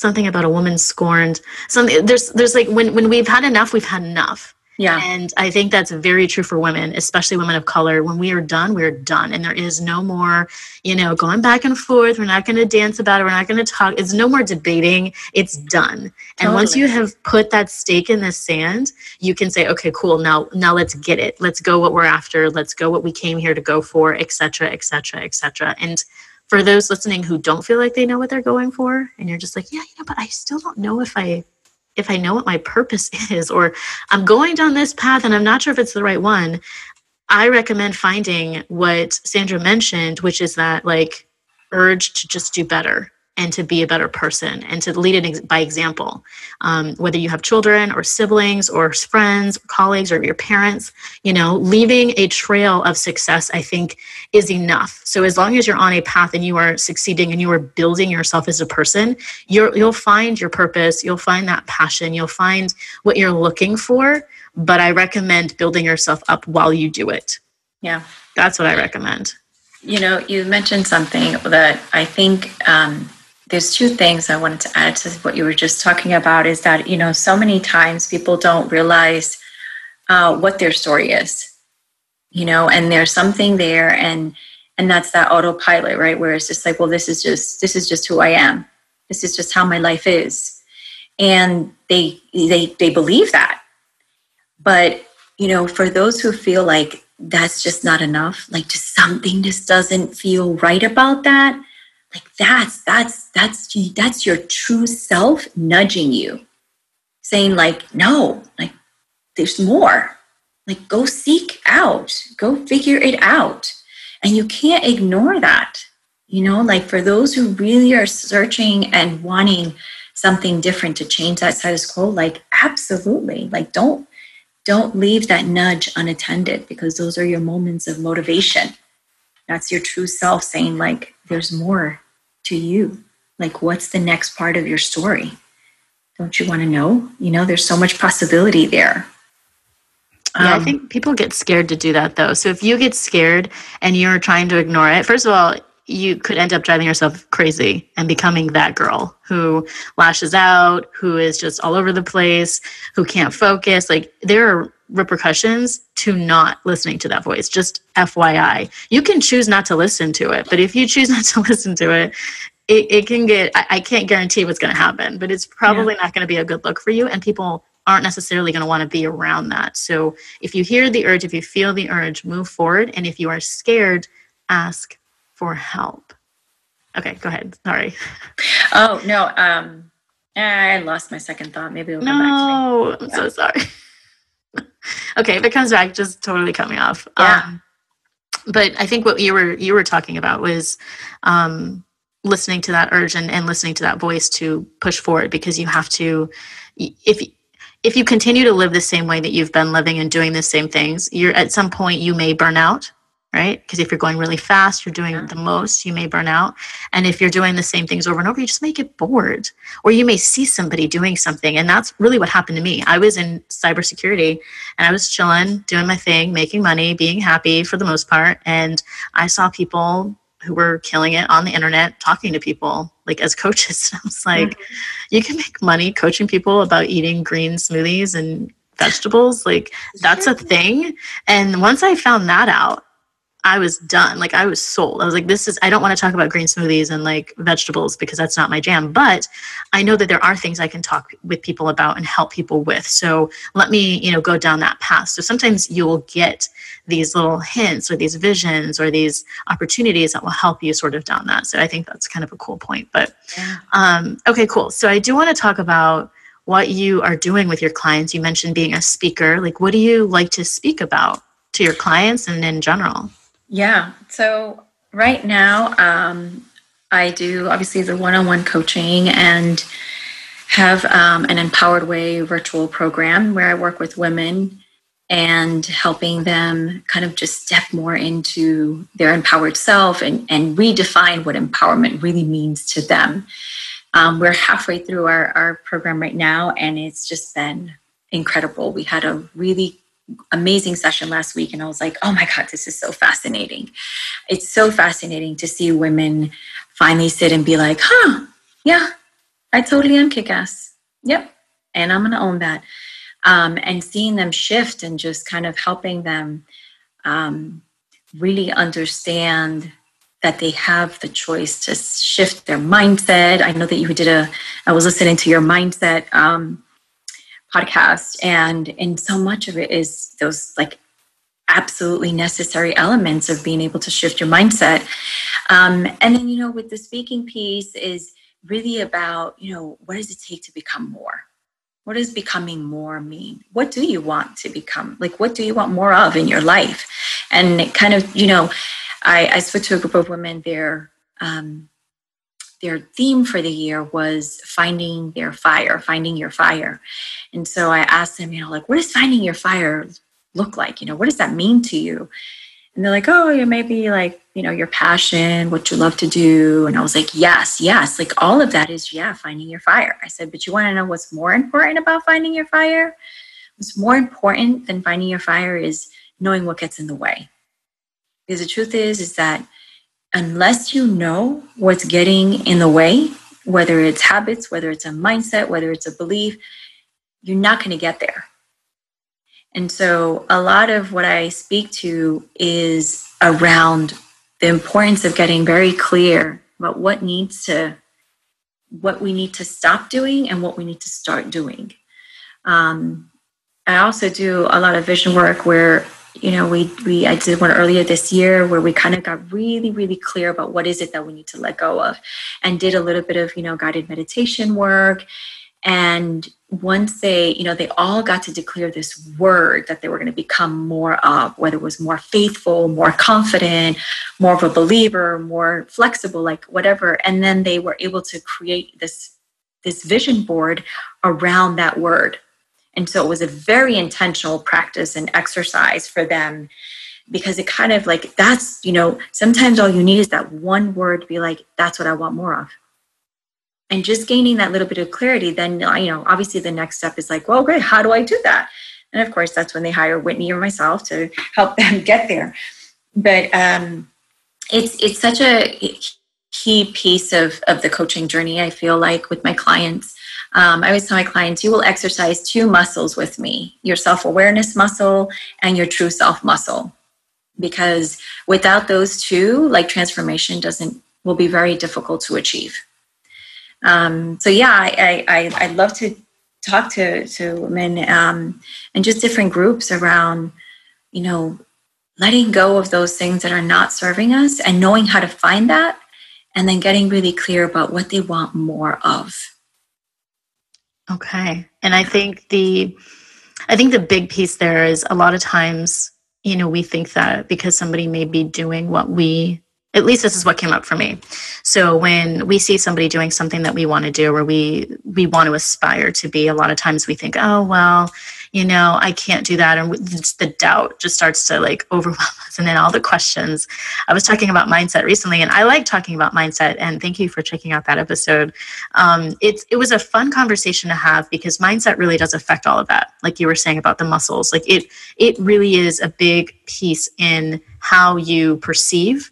something about a woman scorned. Something there's there's like when when we've had enough we've had enough. Yeah. and i think that's very true for women especially women of color. When we are done we're done. And there is no more you know going back and forth. We're not going to dance about it. We're not going to talk. It's no more debating. It's done. And once you have put that stake in the sand you can say okay cool. Now now let's get it. Let's go what we're after. Let's go what we came here to go for etc etc etc and for those listening who don't feel like they know what they're going for and you're just like yeah you know but i still don't know if i if i know what my purpose <laughs> is or i'm going down this path and i'm not sure if it's the right one i recommend finding what sandra mentioned which is that like urge to just do better and to be a better person and to lead it ex- by example. Um, whether you have children or siblings or friends or colleagues or your parents you know leaving a trail of success i think is enough. So as long as you're on a path and you are succeeding and you are building yourself as a person you're, you'll find your purpose you'll find that passion you'll find what you're looking for. But i recommend building yourself up while you do it. Yeah. that's what i recommend. You know, you mentioned something that I think um, there's two things I wanted to add to what you were just talking about is that, you know, so many times people don't realize uh, what their story is, you know, and there's something there and and that's that autopilot, right? Where it's just like, well, this is just this is just who I am. This is just how my life is. And they they they believe that. But, you know, for those who feel like that's just not enough like just something just doesn't feel right about that like that's that's that's that's your true self nudging you. Saying like no like there's more. Like go seek out. Go figure it out. And you can't ignore that. You know like for those who really are searching and wanting something different to change that status quo like absolutely. Like don't don't leave that nudge unattended because those are your moments of motivation. That's your true self saying, like, there's more to you. Like, what's the next part of your story? Don't you want to know? You know, there's so much possibility there. Yeah, I Um, think people get scared to do that though. So if you get scared and you're trying to ignore it, first of all, you could end up driving yourself crazy and becoming that girl who lashes out, who is just all over the place, who can't focus. Like there are repercussions to not listening to that voice. Just FYI. You can choose not to listen to it, but if you choose <laughs> not to listen to it, it, it can get I, I can't guarantee what's going to happen but it's probably yeah. not going to be a good look for you and people aren't necessarily going to want to be around that so if you hear the urge if you feel the urge move forward and if you are scared ask for help. Okay go ahead. Sorry. <laughs> Oh no um i lost my second thought. Maybe it'll come no back. No, i'm so sorry. <laughs> Okay if it comes back just totally cut me off. Yeah. Um, but i think what you were you were talking about was um listening to that urge and, and listening to that voice to push forward because you have to if if you continue to live the same way that you've been living and doing the same things you're at some point you may burn out right because if you're going really fast you're doing yeah. the most you may burn out and if you're doing the same things over and over you just may get bored or you may see somebody doing something and that's really what happened to me i was in cybersecurity and i was chilling doing my thing making money being happy for the most part and i saw people who were killing it on the internet talking to people like as <laughs> coaches. And I was like, mm-hmm. you can make money coaching people about eating green smoothies and vegetables. Like that's a thing. And once I found that out, I was done. Like I was sold. I was like, this is, I don't want to talk about green smoothies and like vegetables because that's not my jam. But I know that there are things I can talk with people about and help people with. So let me, you know, go down that path. So sometimes you will get these little hints or these visions or these opportunities that will help you sort of down that. So I think that's kind of a cool point. But um, okay, cool. So I do want to talk about what you are doing with your clients. You mentioned being a speaker. Like, what do you like to speak about to your clients and in general? Yeah. So right now, um, I do obviously the one on one coaching and have um, an Empowered Way virtual program where I work with women and helping them kind of just step more into their empowered self and, and redefine what empowerment really means to them. Um, we're halfway through our, our program right now, and it's just been incredible. We had a really amazing session last week and I was like, oh my God, this is so fascinating. It's so fascinating to see women finally sit and be like, huh, yeah, I totally am kick ass. Yep. And I'm going to own that. Um, and seeing them shift and just kind of helping them um, really understand that they have the choice to shift their mindset. I know that you did a, I was listening to your mindset um, podcast and and so much of it is those like absolutely necessary elements of being able to shift your mindset. Um, and then you know with the speaking piece is really about you know what does it take to become more? What does becoming more mean? What do you want to become? Like what do you want more of in your life? And kind of you know i, I spoke to a group of women there um, their theme for the year was finding their fire, finding your fire. And so I asked them, you know, like, what does finding your fire look like? You know, what does that mean to you? And they're like, oh, it may be like, you know, your passion, what you love to do. And I was like, yes, yes. Like all of that is, yeah, finding your fire. I said, but you want to know what's more important about finding your fire? What's more important than finding your fire is knowing what gets in the way. Because the truth is, is that unless you know what's getting in the way, whether it's habits, whether it's a mindset, whether it's a belief, you're not going to get there. And so, a lot of what I speak to is around the importance of getting very clear about what needs to, what we need to stop doing and what we need to start doing. Um, I also do a lot of vision work where you know we we i did one earlier this year where we kind of got really really clear about what is it that we need to let go of and did a little bit of you know guided meditation work. And once they you know they all got to declare this word that they were going to become more of whether it was more faithful more confident more of a believer more flexible like whatever. And then they were able to create this this vision board around that word and so it was a very intentional practice and exercise for them because it kind of like that's, you know, sometimes all you need is that one word to be like, that's what I want more of. And just gaining that little bit of clarity, then, you know, obviously the next step is like, well, great, how do I do that? And of course, that's when they hire Whitney or myself to help <laughs> them get there. But um, it's it's such a key piece of of the coaching journey. I feel like with my clients, um, I always tell my clients, you will exercise two muscles with me your self awareness muscle and your true self muscle. Because without those two, like transformation doesn't will be very difficult to achieve. Um, so yeah, I, I, I, I'd love to talk to, to women um, and just different groups around, you know, letting go of those things that are not serving us and knowing how to find that and then getting really clear about what they want more of. Okay. And I think the I think the big piece there is a lot of times, you know, we think that because somebody may be doing what we at least this is what came up for me. So when we see somebody doing something that we want to do or we we want to aspire to be, a lot of times we think, "Oh, well, you know, I can't do that. And the doubt just starts to like overwhelm <laughs> us. And then all the questions. I was talking about mindset recently, and I like talking about mindset. And thank you for checking out that episode. Um, it's it was a fun conversation to have because mindset really does affect all of that. Like you were saying about the muscles, like it it really is a big piece in how you perceive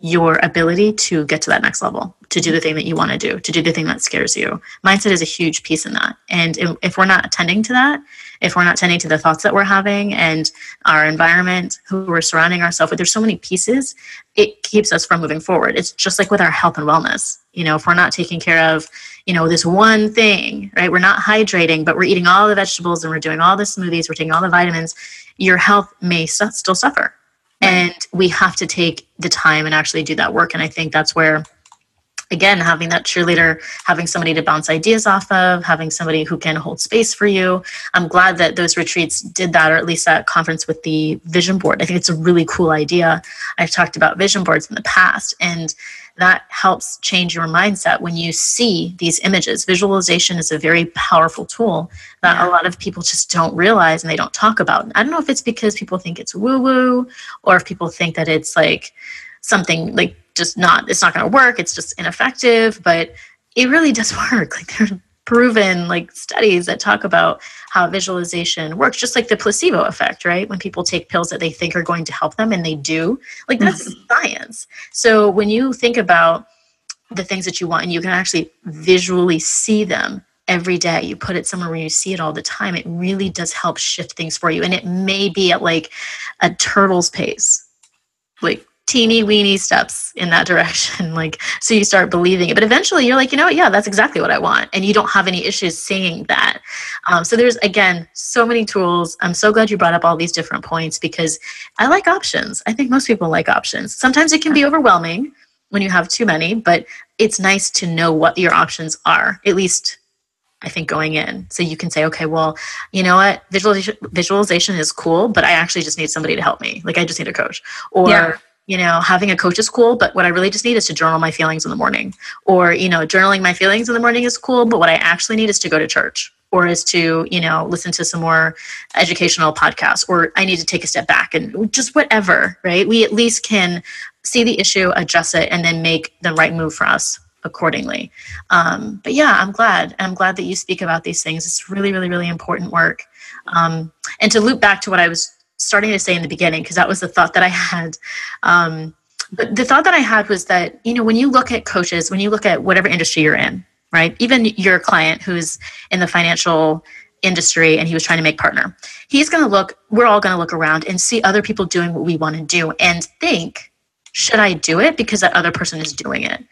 your ability to get to that next level, to do the thing that you want to do, to do the thing that scares you. Mindset is a huge piece in that. And if we're not attending to that, if we're not tending to the thoughts that we're having and our environment, who we're surrounding ourselves with, there's so many pieces, it keeps us from moving forward. It's just like with our health and wellness. You know, if we're not taking care of, you know, this one thing, right? We're not hydrating, but we're eating all the vegetables and we're doing all the smoothies, we're taking all the vitamins, your health may still suffer and we have to take the time and actually do that work and i think that's where again having that cheerleader having somebody to bounce ideas off of having somebody who can hold space for you i'm glad that those retreats did that or at least that conference with the vision board i think it's a really cool idea i've talked about vision boards in the past and that helps change your mindset when you see these images. Visualization is a very powerful tool that yeah. a lot of people just don't realize and they don't talk about. I don't know if it's because people think it's woo woo or if people think that it's like something like just not, it's not going to work, it's just ineffective, but it really does <laughs> work. Like there are proven like studies that talk about how visualization works just like the placebo effect right? When people take pills that they think are going to help them and they do. Like that's mm-hmm. science. So when you think about the things that you want and you can actually visually see them every day you put it somewhere where you see it all the time it really does help shift things for you. And it may be at like a turtle's pace. Like teeny weeny steps in that <laughs> direction like so you start believing it. But eventually you're like you know what? Yeah that's exactly what i want. And you don't have any issues saying that. Um, so there's again so many tools. I'm so glad you brought up all these different points because i like options. I think most people like options. Sometimes it can be overwhelming when you have too many but it's nice to know what your options are at least I think going in. So you can say, okay, well, you know what, visualization visualization is cool, but I actually just need somebody to help me. Like I just need a coach. Or yeah you know, having a coach is cool, but what I really just need is to journal my feelings in the morning. Or, you know, journaling my feelings in the morning is cool, but what I actually need is to go to church or is to, you know, listen to some more educational podcasts or I need to take a step back and just whatever, right? We at least can see the issue, address it, and then make the right move for us accordingly. Um, but yeah, I'm glad. I'm glad that you speak about these things. It's really, really, really important work. Um, and to loop back to what I was starting to say in the beginning because that was the thought that I had. Um, but the thought that I had was that you know when you look at coaches, when you look at whatever industry you're in, right? Even your client who's in the financial industry and he was trying to make partner, he's going to look. We're all going to look around and see other people doing what we want to do and think, should I do it because that other person is doing it?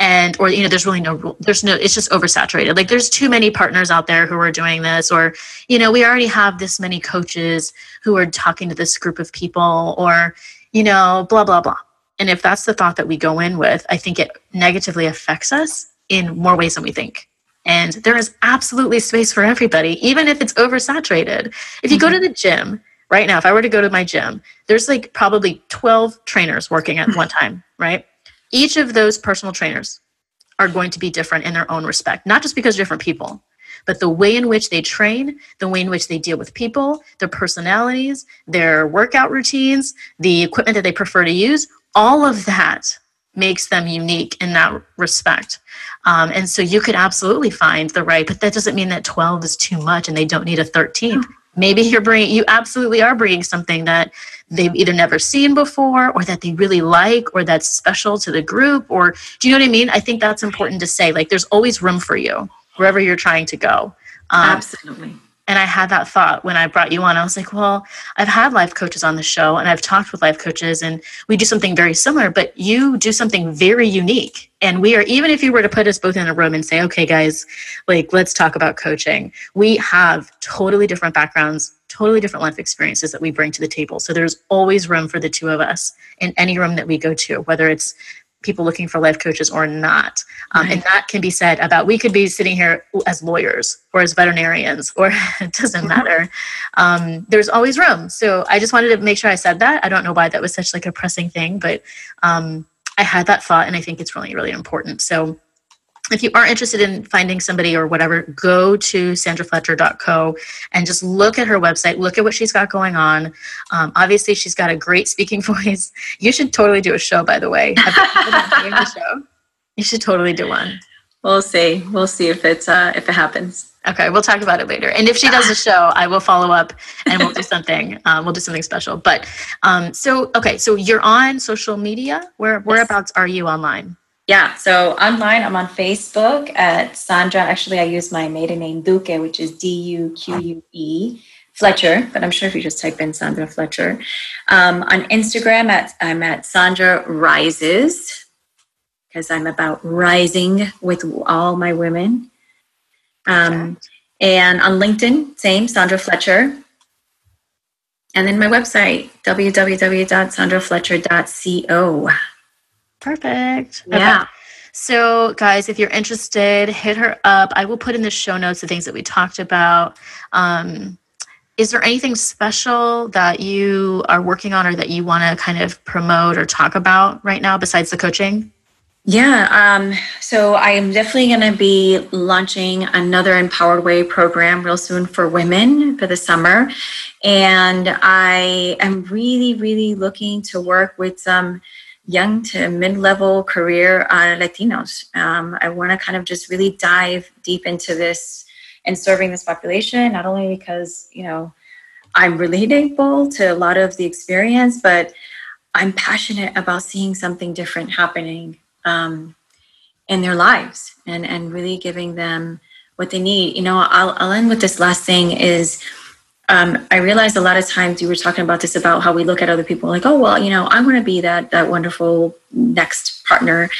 and or you know there's really no rule. there's no it's just oversaturated like there's too many partners out there who are doing this or you know we already have this many coaches who are talking to this group of people or you know blah blah blah and if that's the thought that we go in with i think it negatively affects us in more ways than we think and there is absolutely space for everybody even if it's oversaturated if you mm-hmm. go to the gym right now if i were to go to my gym there's like probably 12 trainers working at one time <laughs> right? Each of those personal trainers are going to be different in their own respect, not just because different people, but the way in which they train, the way in which they deal with people, their personalities, their workout routines, the equipment that they prefer to use, all of that makes them unique in that respect. Um, and so you could absolutely find the right, but that doesn't mean that 12 is too much and they don't need a 13th maybe you're bringing you absolutely are bringing something that they've either never seen before or that they really like or that's special to the group or do you know what i mean? I think that's important to say like there's always room for you wherever you're trying to go. Um, absolutely and I had that thought when I brought you on. I was like, well, I've had life coaches on the show and I've talked with life coaches and we do something very similar, but you do something very unique. And we are, even if you were to put us both in a room and say, okay, guys, like, let's talk about coaching, we have totally different backgrounds, totally different life experiences that we bring to the table. So there's always room for the two of us in any room that we go to, whether it's people looking for life coaches or not. Um, And that can be said about we could be sitting here as lawyers or as veterinarians, or <laughs> it doesn't matter. Um, there's always room. So I just wanted to make sure I said that. I don't know why that was such like a pressing thing, but um, I had that thought, and I think it's really really important. So if you are interested in finding somebody or whatever, go to sandrafletcher.co and just look at her website, look at what she's got going on. Um, obviously, she's got a great speaking <laughs> voice. You should totally do a show, by the way. You thought about doing a show? You should totally do one. We'll see. We'll see if it's uh, if it happens. Okay, we'll talk about it later. And if she does a show, I will follow up and we'll do something. <laughs> Um, we'll do something special. But um, so okay, so you're on social media. Where whereabouts are you online? Yeah, so online, I'm on Facebook at Sandra. Actually, I use my maiden name Duque, which is D U Q U E Fletcher. But I'm sure if you just type in Sandra Fletcher, um, on Instagram, at I'm at Sandra Rises because I'm about rising with all my women. Um, and on LinkedIn, same Sandra Fletcher. And then my website www.sandrafletcher.co. Perfect. Yeah. Okay. So, guys, if you're interested, hit her up. I will put in the show notes the things that we talked about. Um, is there anything special that you are working on or that you want to kind of promote or talk about right now besides the coaching? Yeah, um, so I am definitely going to be launching another Empowered Way program real soon for women for the summer. And I am really, really looking to work with some young to mid level career uh, Latinos. Um, I want to kind of just really dive deep into this and serving this population, not only because, you know, I'm relatable to a lot of the experience, but I'm passionate about seeing something different happening um, in their lives and, and really giving them what they need. You know, I'll, I'll end with this last thing is um, I realized a lot of times you were talking about this about how we look at other people like, oh well, you know, I want to be that that wonderful next partner,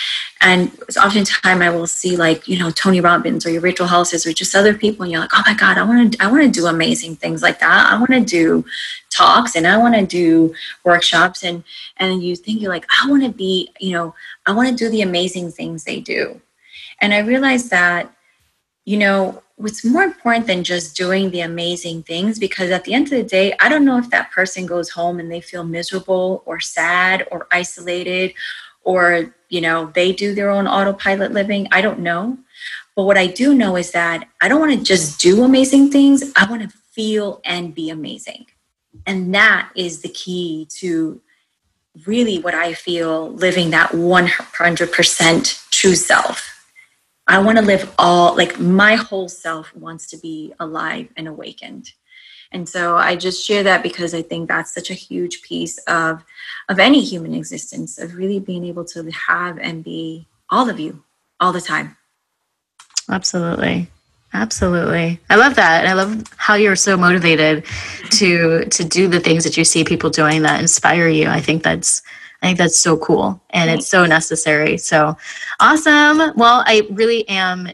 and oftentimes I will see like you know Tony Robbins or your Rachel Hollis or just other people, and you're like, oh my god, I want to I want to do amazing things like that. I want to do talks and I want to do workshops, and and you think you're like, I want to be, you know, I want to do the amazing things they do, and I realized that, you know, what's more important than just doing the amazing things because at the end of the day i don't know if that person goes home and they feel miserable or sad or isolated or you know they do their own autopilot living. I don't know. But what i do know is that i don't want to just do amazing things. I want to feel and be amazing. And that is the key to really what i feel living that 100% true self I want to live all like my whole self wants to be alive and awakened. And so I just share that because I think that's such a huge piece of of any human existence of really being able to have and be all of you all the time. Absolutely. Absolutely. I love that. And I love how you're so motivated to to do the things that you see people doing that inspire you. I think that's I think that's so cool and it's so necessary. So awesome. Well, I really am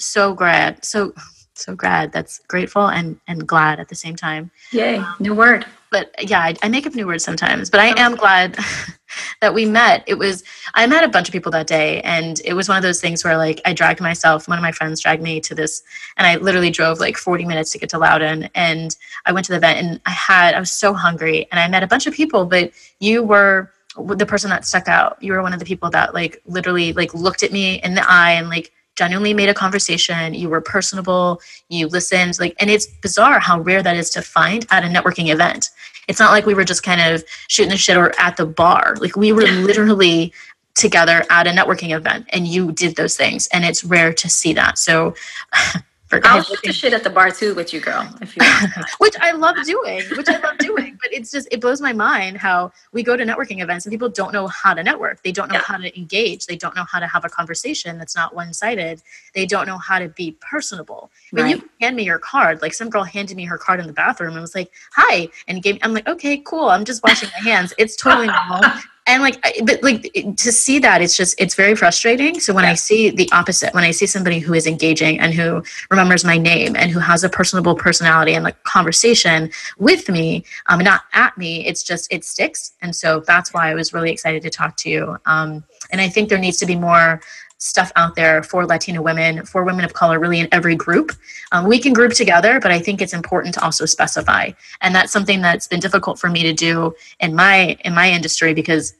so glad. So so glad. That's grateful and and glad at the same time. Yay, um, new word. But yeah, I, I, make up new words sometimes. But I am glad <laughs> that we met. It was I met a bunch of people that day, and it was one of those things where like I dragged myself. One of my friends dragged me to this, and I literally drove like 40 minutes to get to Loudon. And I went to the event, and I had I was so hungry, and I met a bunch of people. But you were the person that stuck out you were one of the people that like literally like looked at me in the eye and like genuinely made a conversation. You were personable. You listened. Like and it's bizarre how rare that is to find at a networking event. It's not like we were just kind of shooting the shit or at the bar. Like we were literally together at a networking event and you did those things and it's rare to see that. So <laughs> I'll shoot the shit at the bar too with you, girl. If you <laughs> which I love doing, which I love doing. It's just it blows my mind how we go to networking events and people don't know how to network. They don't know yeah. how to engage. They don't know how to have a conversation that's not one-sided. They don't know how to be personable. When right. you hand me your card like some girl handed me her card in the bathroom and was like hi and gave i'm like okay cool. I'm just washing my hands. It's totally <laughs> normal and like but like to see that it's just it's very frustrating. So when yeah. i see the opposite when i see somebody who is engaging and who remembers my name and who has a personable personality and like conversation with me um not at me it's just it sticks. And so that's why i was really excited to talk to you. Um and i think there needs to be more stuff out there for Latina women, for women of color, really in every group. Um, we can group together, but I think it's important to also specify, and that's something that's been difficult for me to do in my in my industry because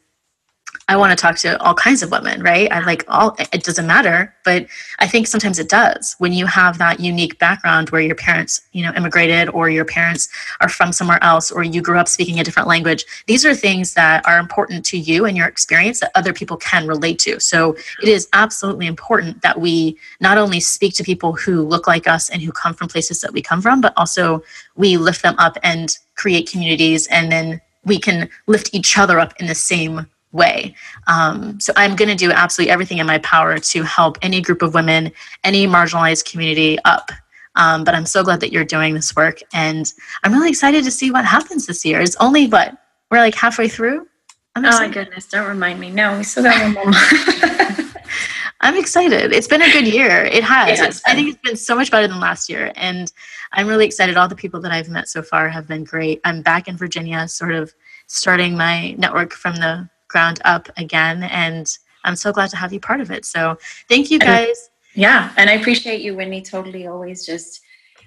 I want to talk to all kinds of women, right? I like all, it doesn't matter, but I think sometimes it does when you have that unique background where your parents, you know, immigrated or your parents are from somewhere else or you grew up speaking a different language. These are things that are important to you and your experience that other people can relate to. So it is absolutely important that we not only speak to people who look like us and who come from places that we come from, but also we lift them up and create communities and then we can lift each other up in the same way. Um, so I'm going to do absolutely everything in my power to help any group of women, any marginalized community up. Um, but I'm so glad that you're doing this work, and I'm really excited to see what happens this year. It's only what we're like halfway through. oh my goodness! Don't remind me. No, we still got one more. <laughs> I'm excited. It's been a good year. It has. Yeah, I think it's been so much better than last year, and I'm really excited. All the people that I've met so far have been great. I'm back in Virginia, sort of starting my network from the ground up again. And I'm so glad to have you part of it. So thank you guys. And, yeah. And I appreciate you, Whitney, totally always just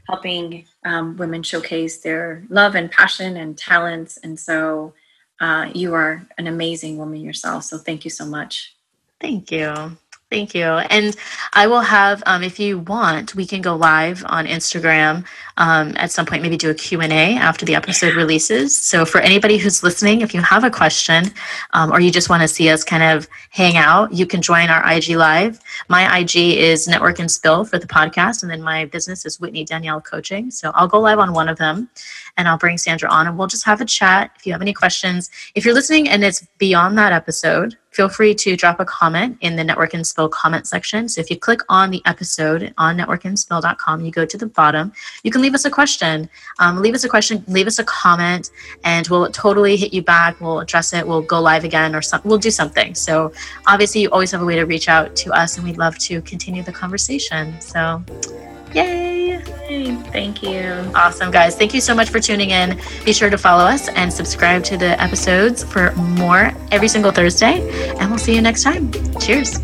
helping um, women showcase their love and passion and talents. And so uh, you are an amazing woman yourself. So thank you so much. Thank you. Thank you. And I will have, um, if you want, we can go live on Instagram um, at some point, maybe do a Q&A after the episode releases. So for anybody who's listening, if you have a question um, or you just want to see us kind of hang out, you can join our IG live. My IG is Network and Spill for the podcast. And then my business is Whitney Danielle Coaching. So I'll go live on one of them and I'll bring Sandra on and we'll just have a chat. If you have any questions, if you're listening and it's beyond that episode, feel free to drop a comment in the Network and Spill comment section. So if you click on the episode on networkandspill.com, you go to the bottom, you can leave us a question. Um, leave us a question, leave us a comment, and we'll totally hit you back. We'll address it. We'll go live again or something. We'll do something. So obviously, you always have a way to reach out to us, and we'd love to continue the conversation. So, yay! Thank you. Awesome, guys. Thank you so much for tuning in. Be sure to follow us and subscribe to the episodes for more every single Thursday. And we'll see you next time. Cheers.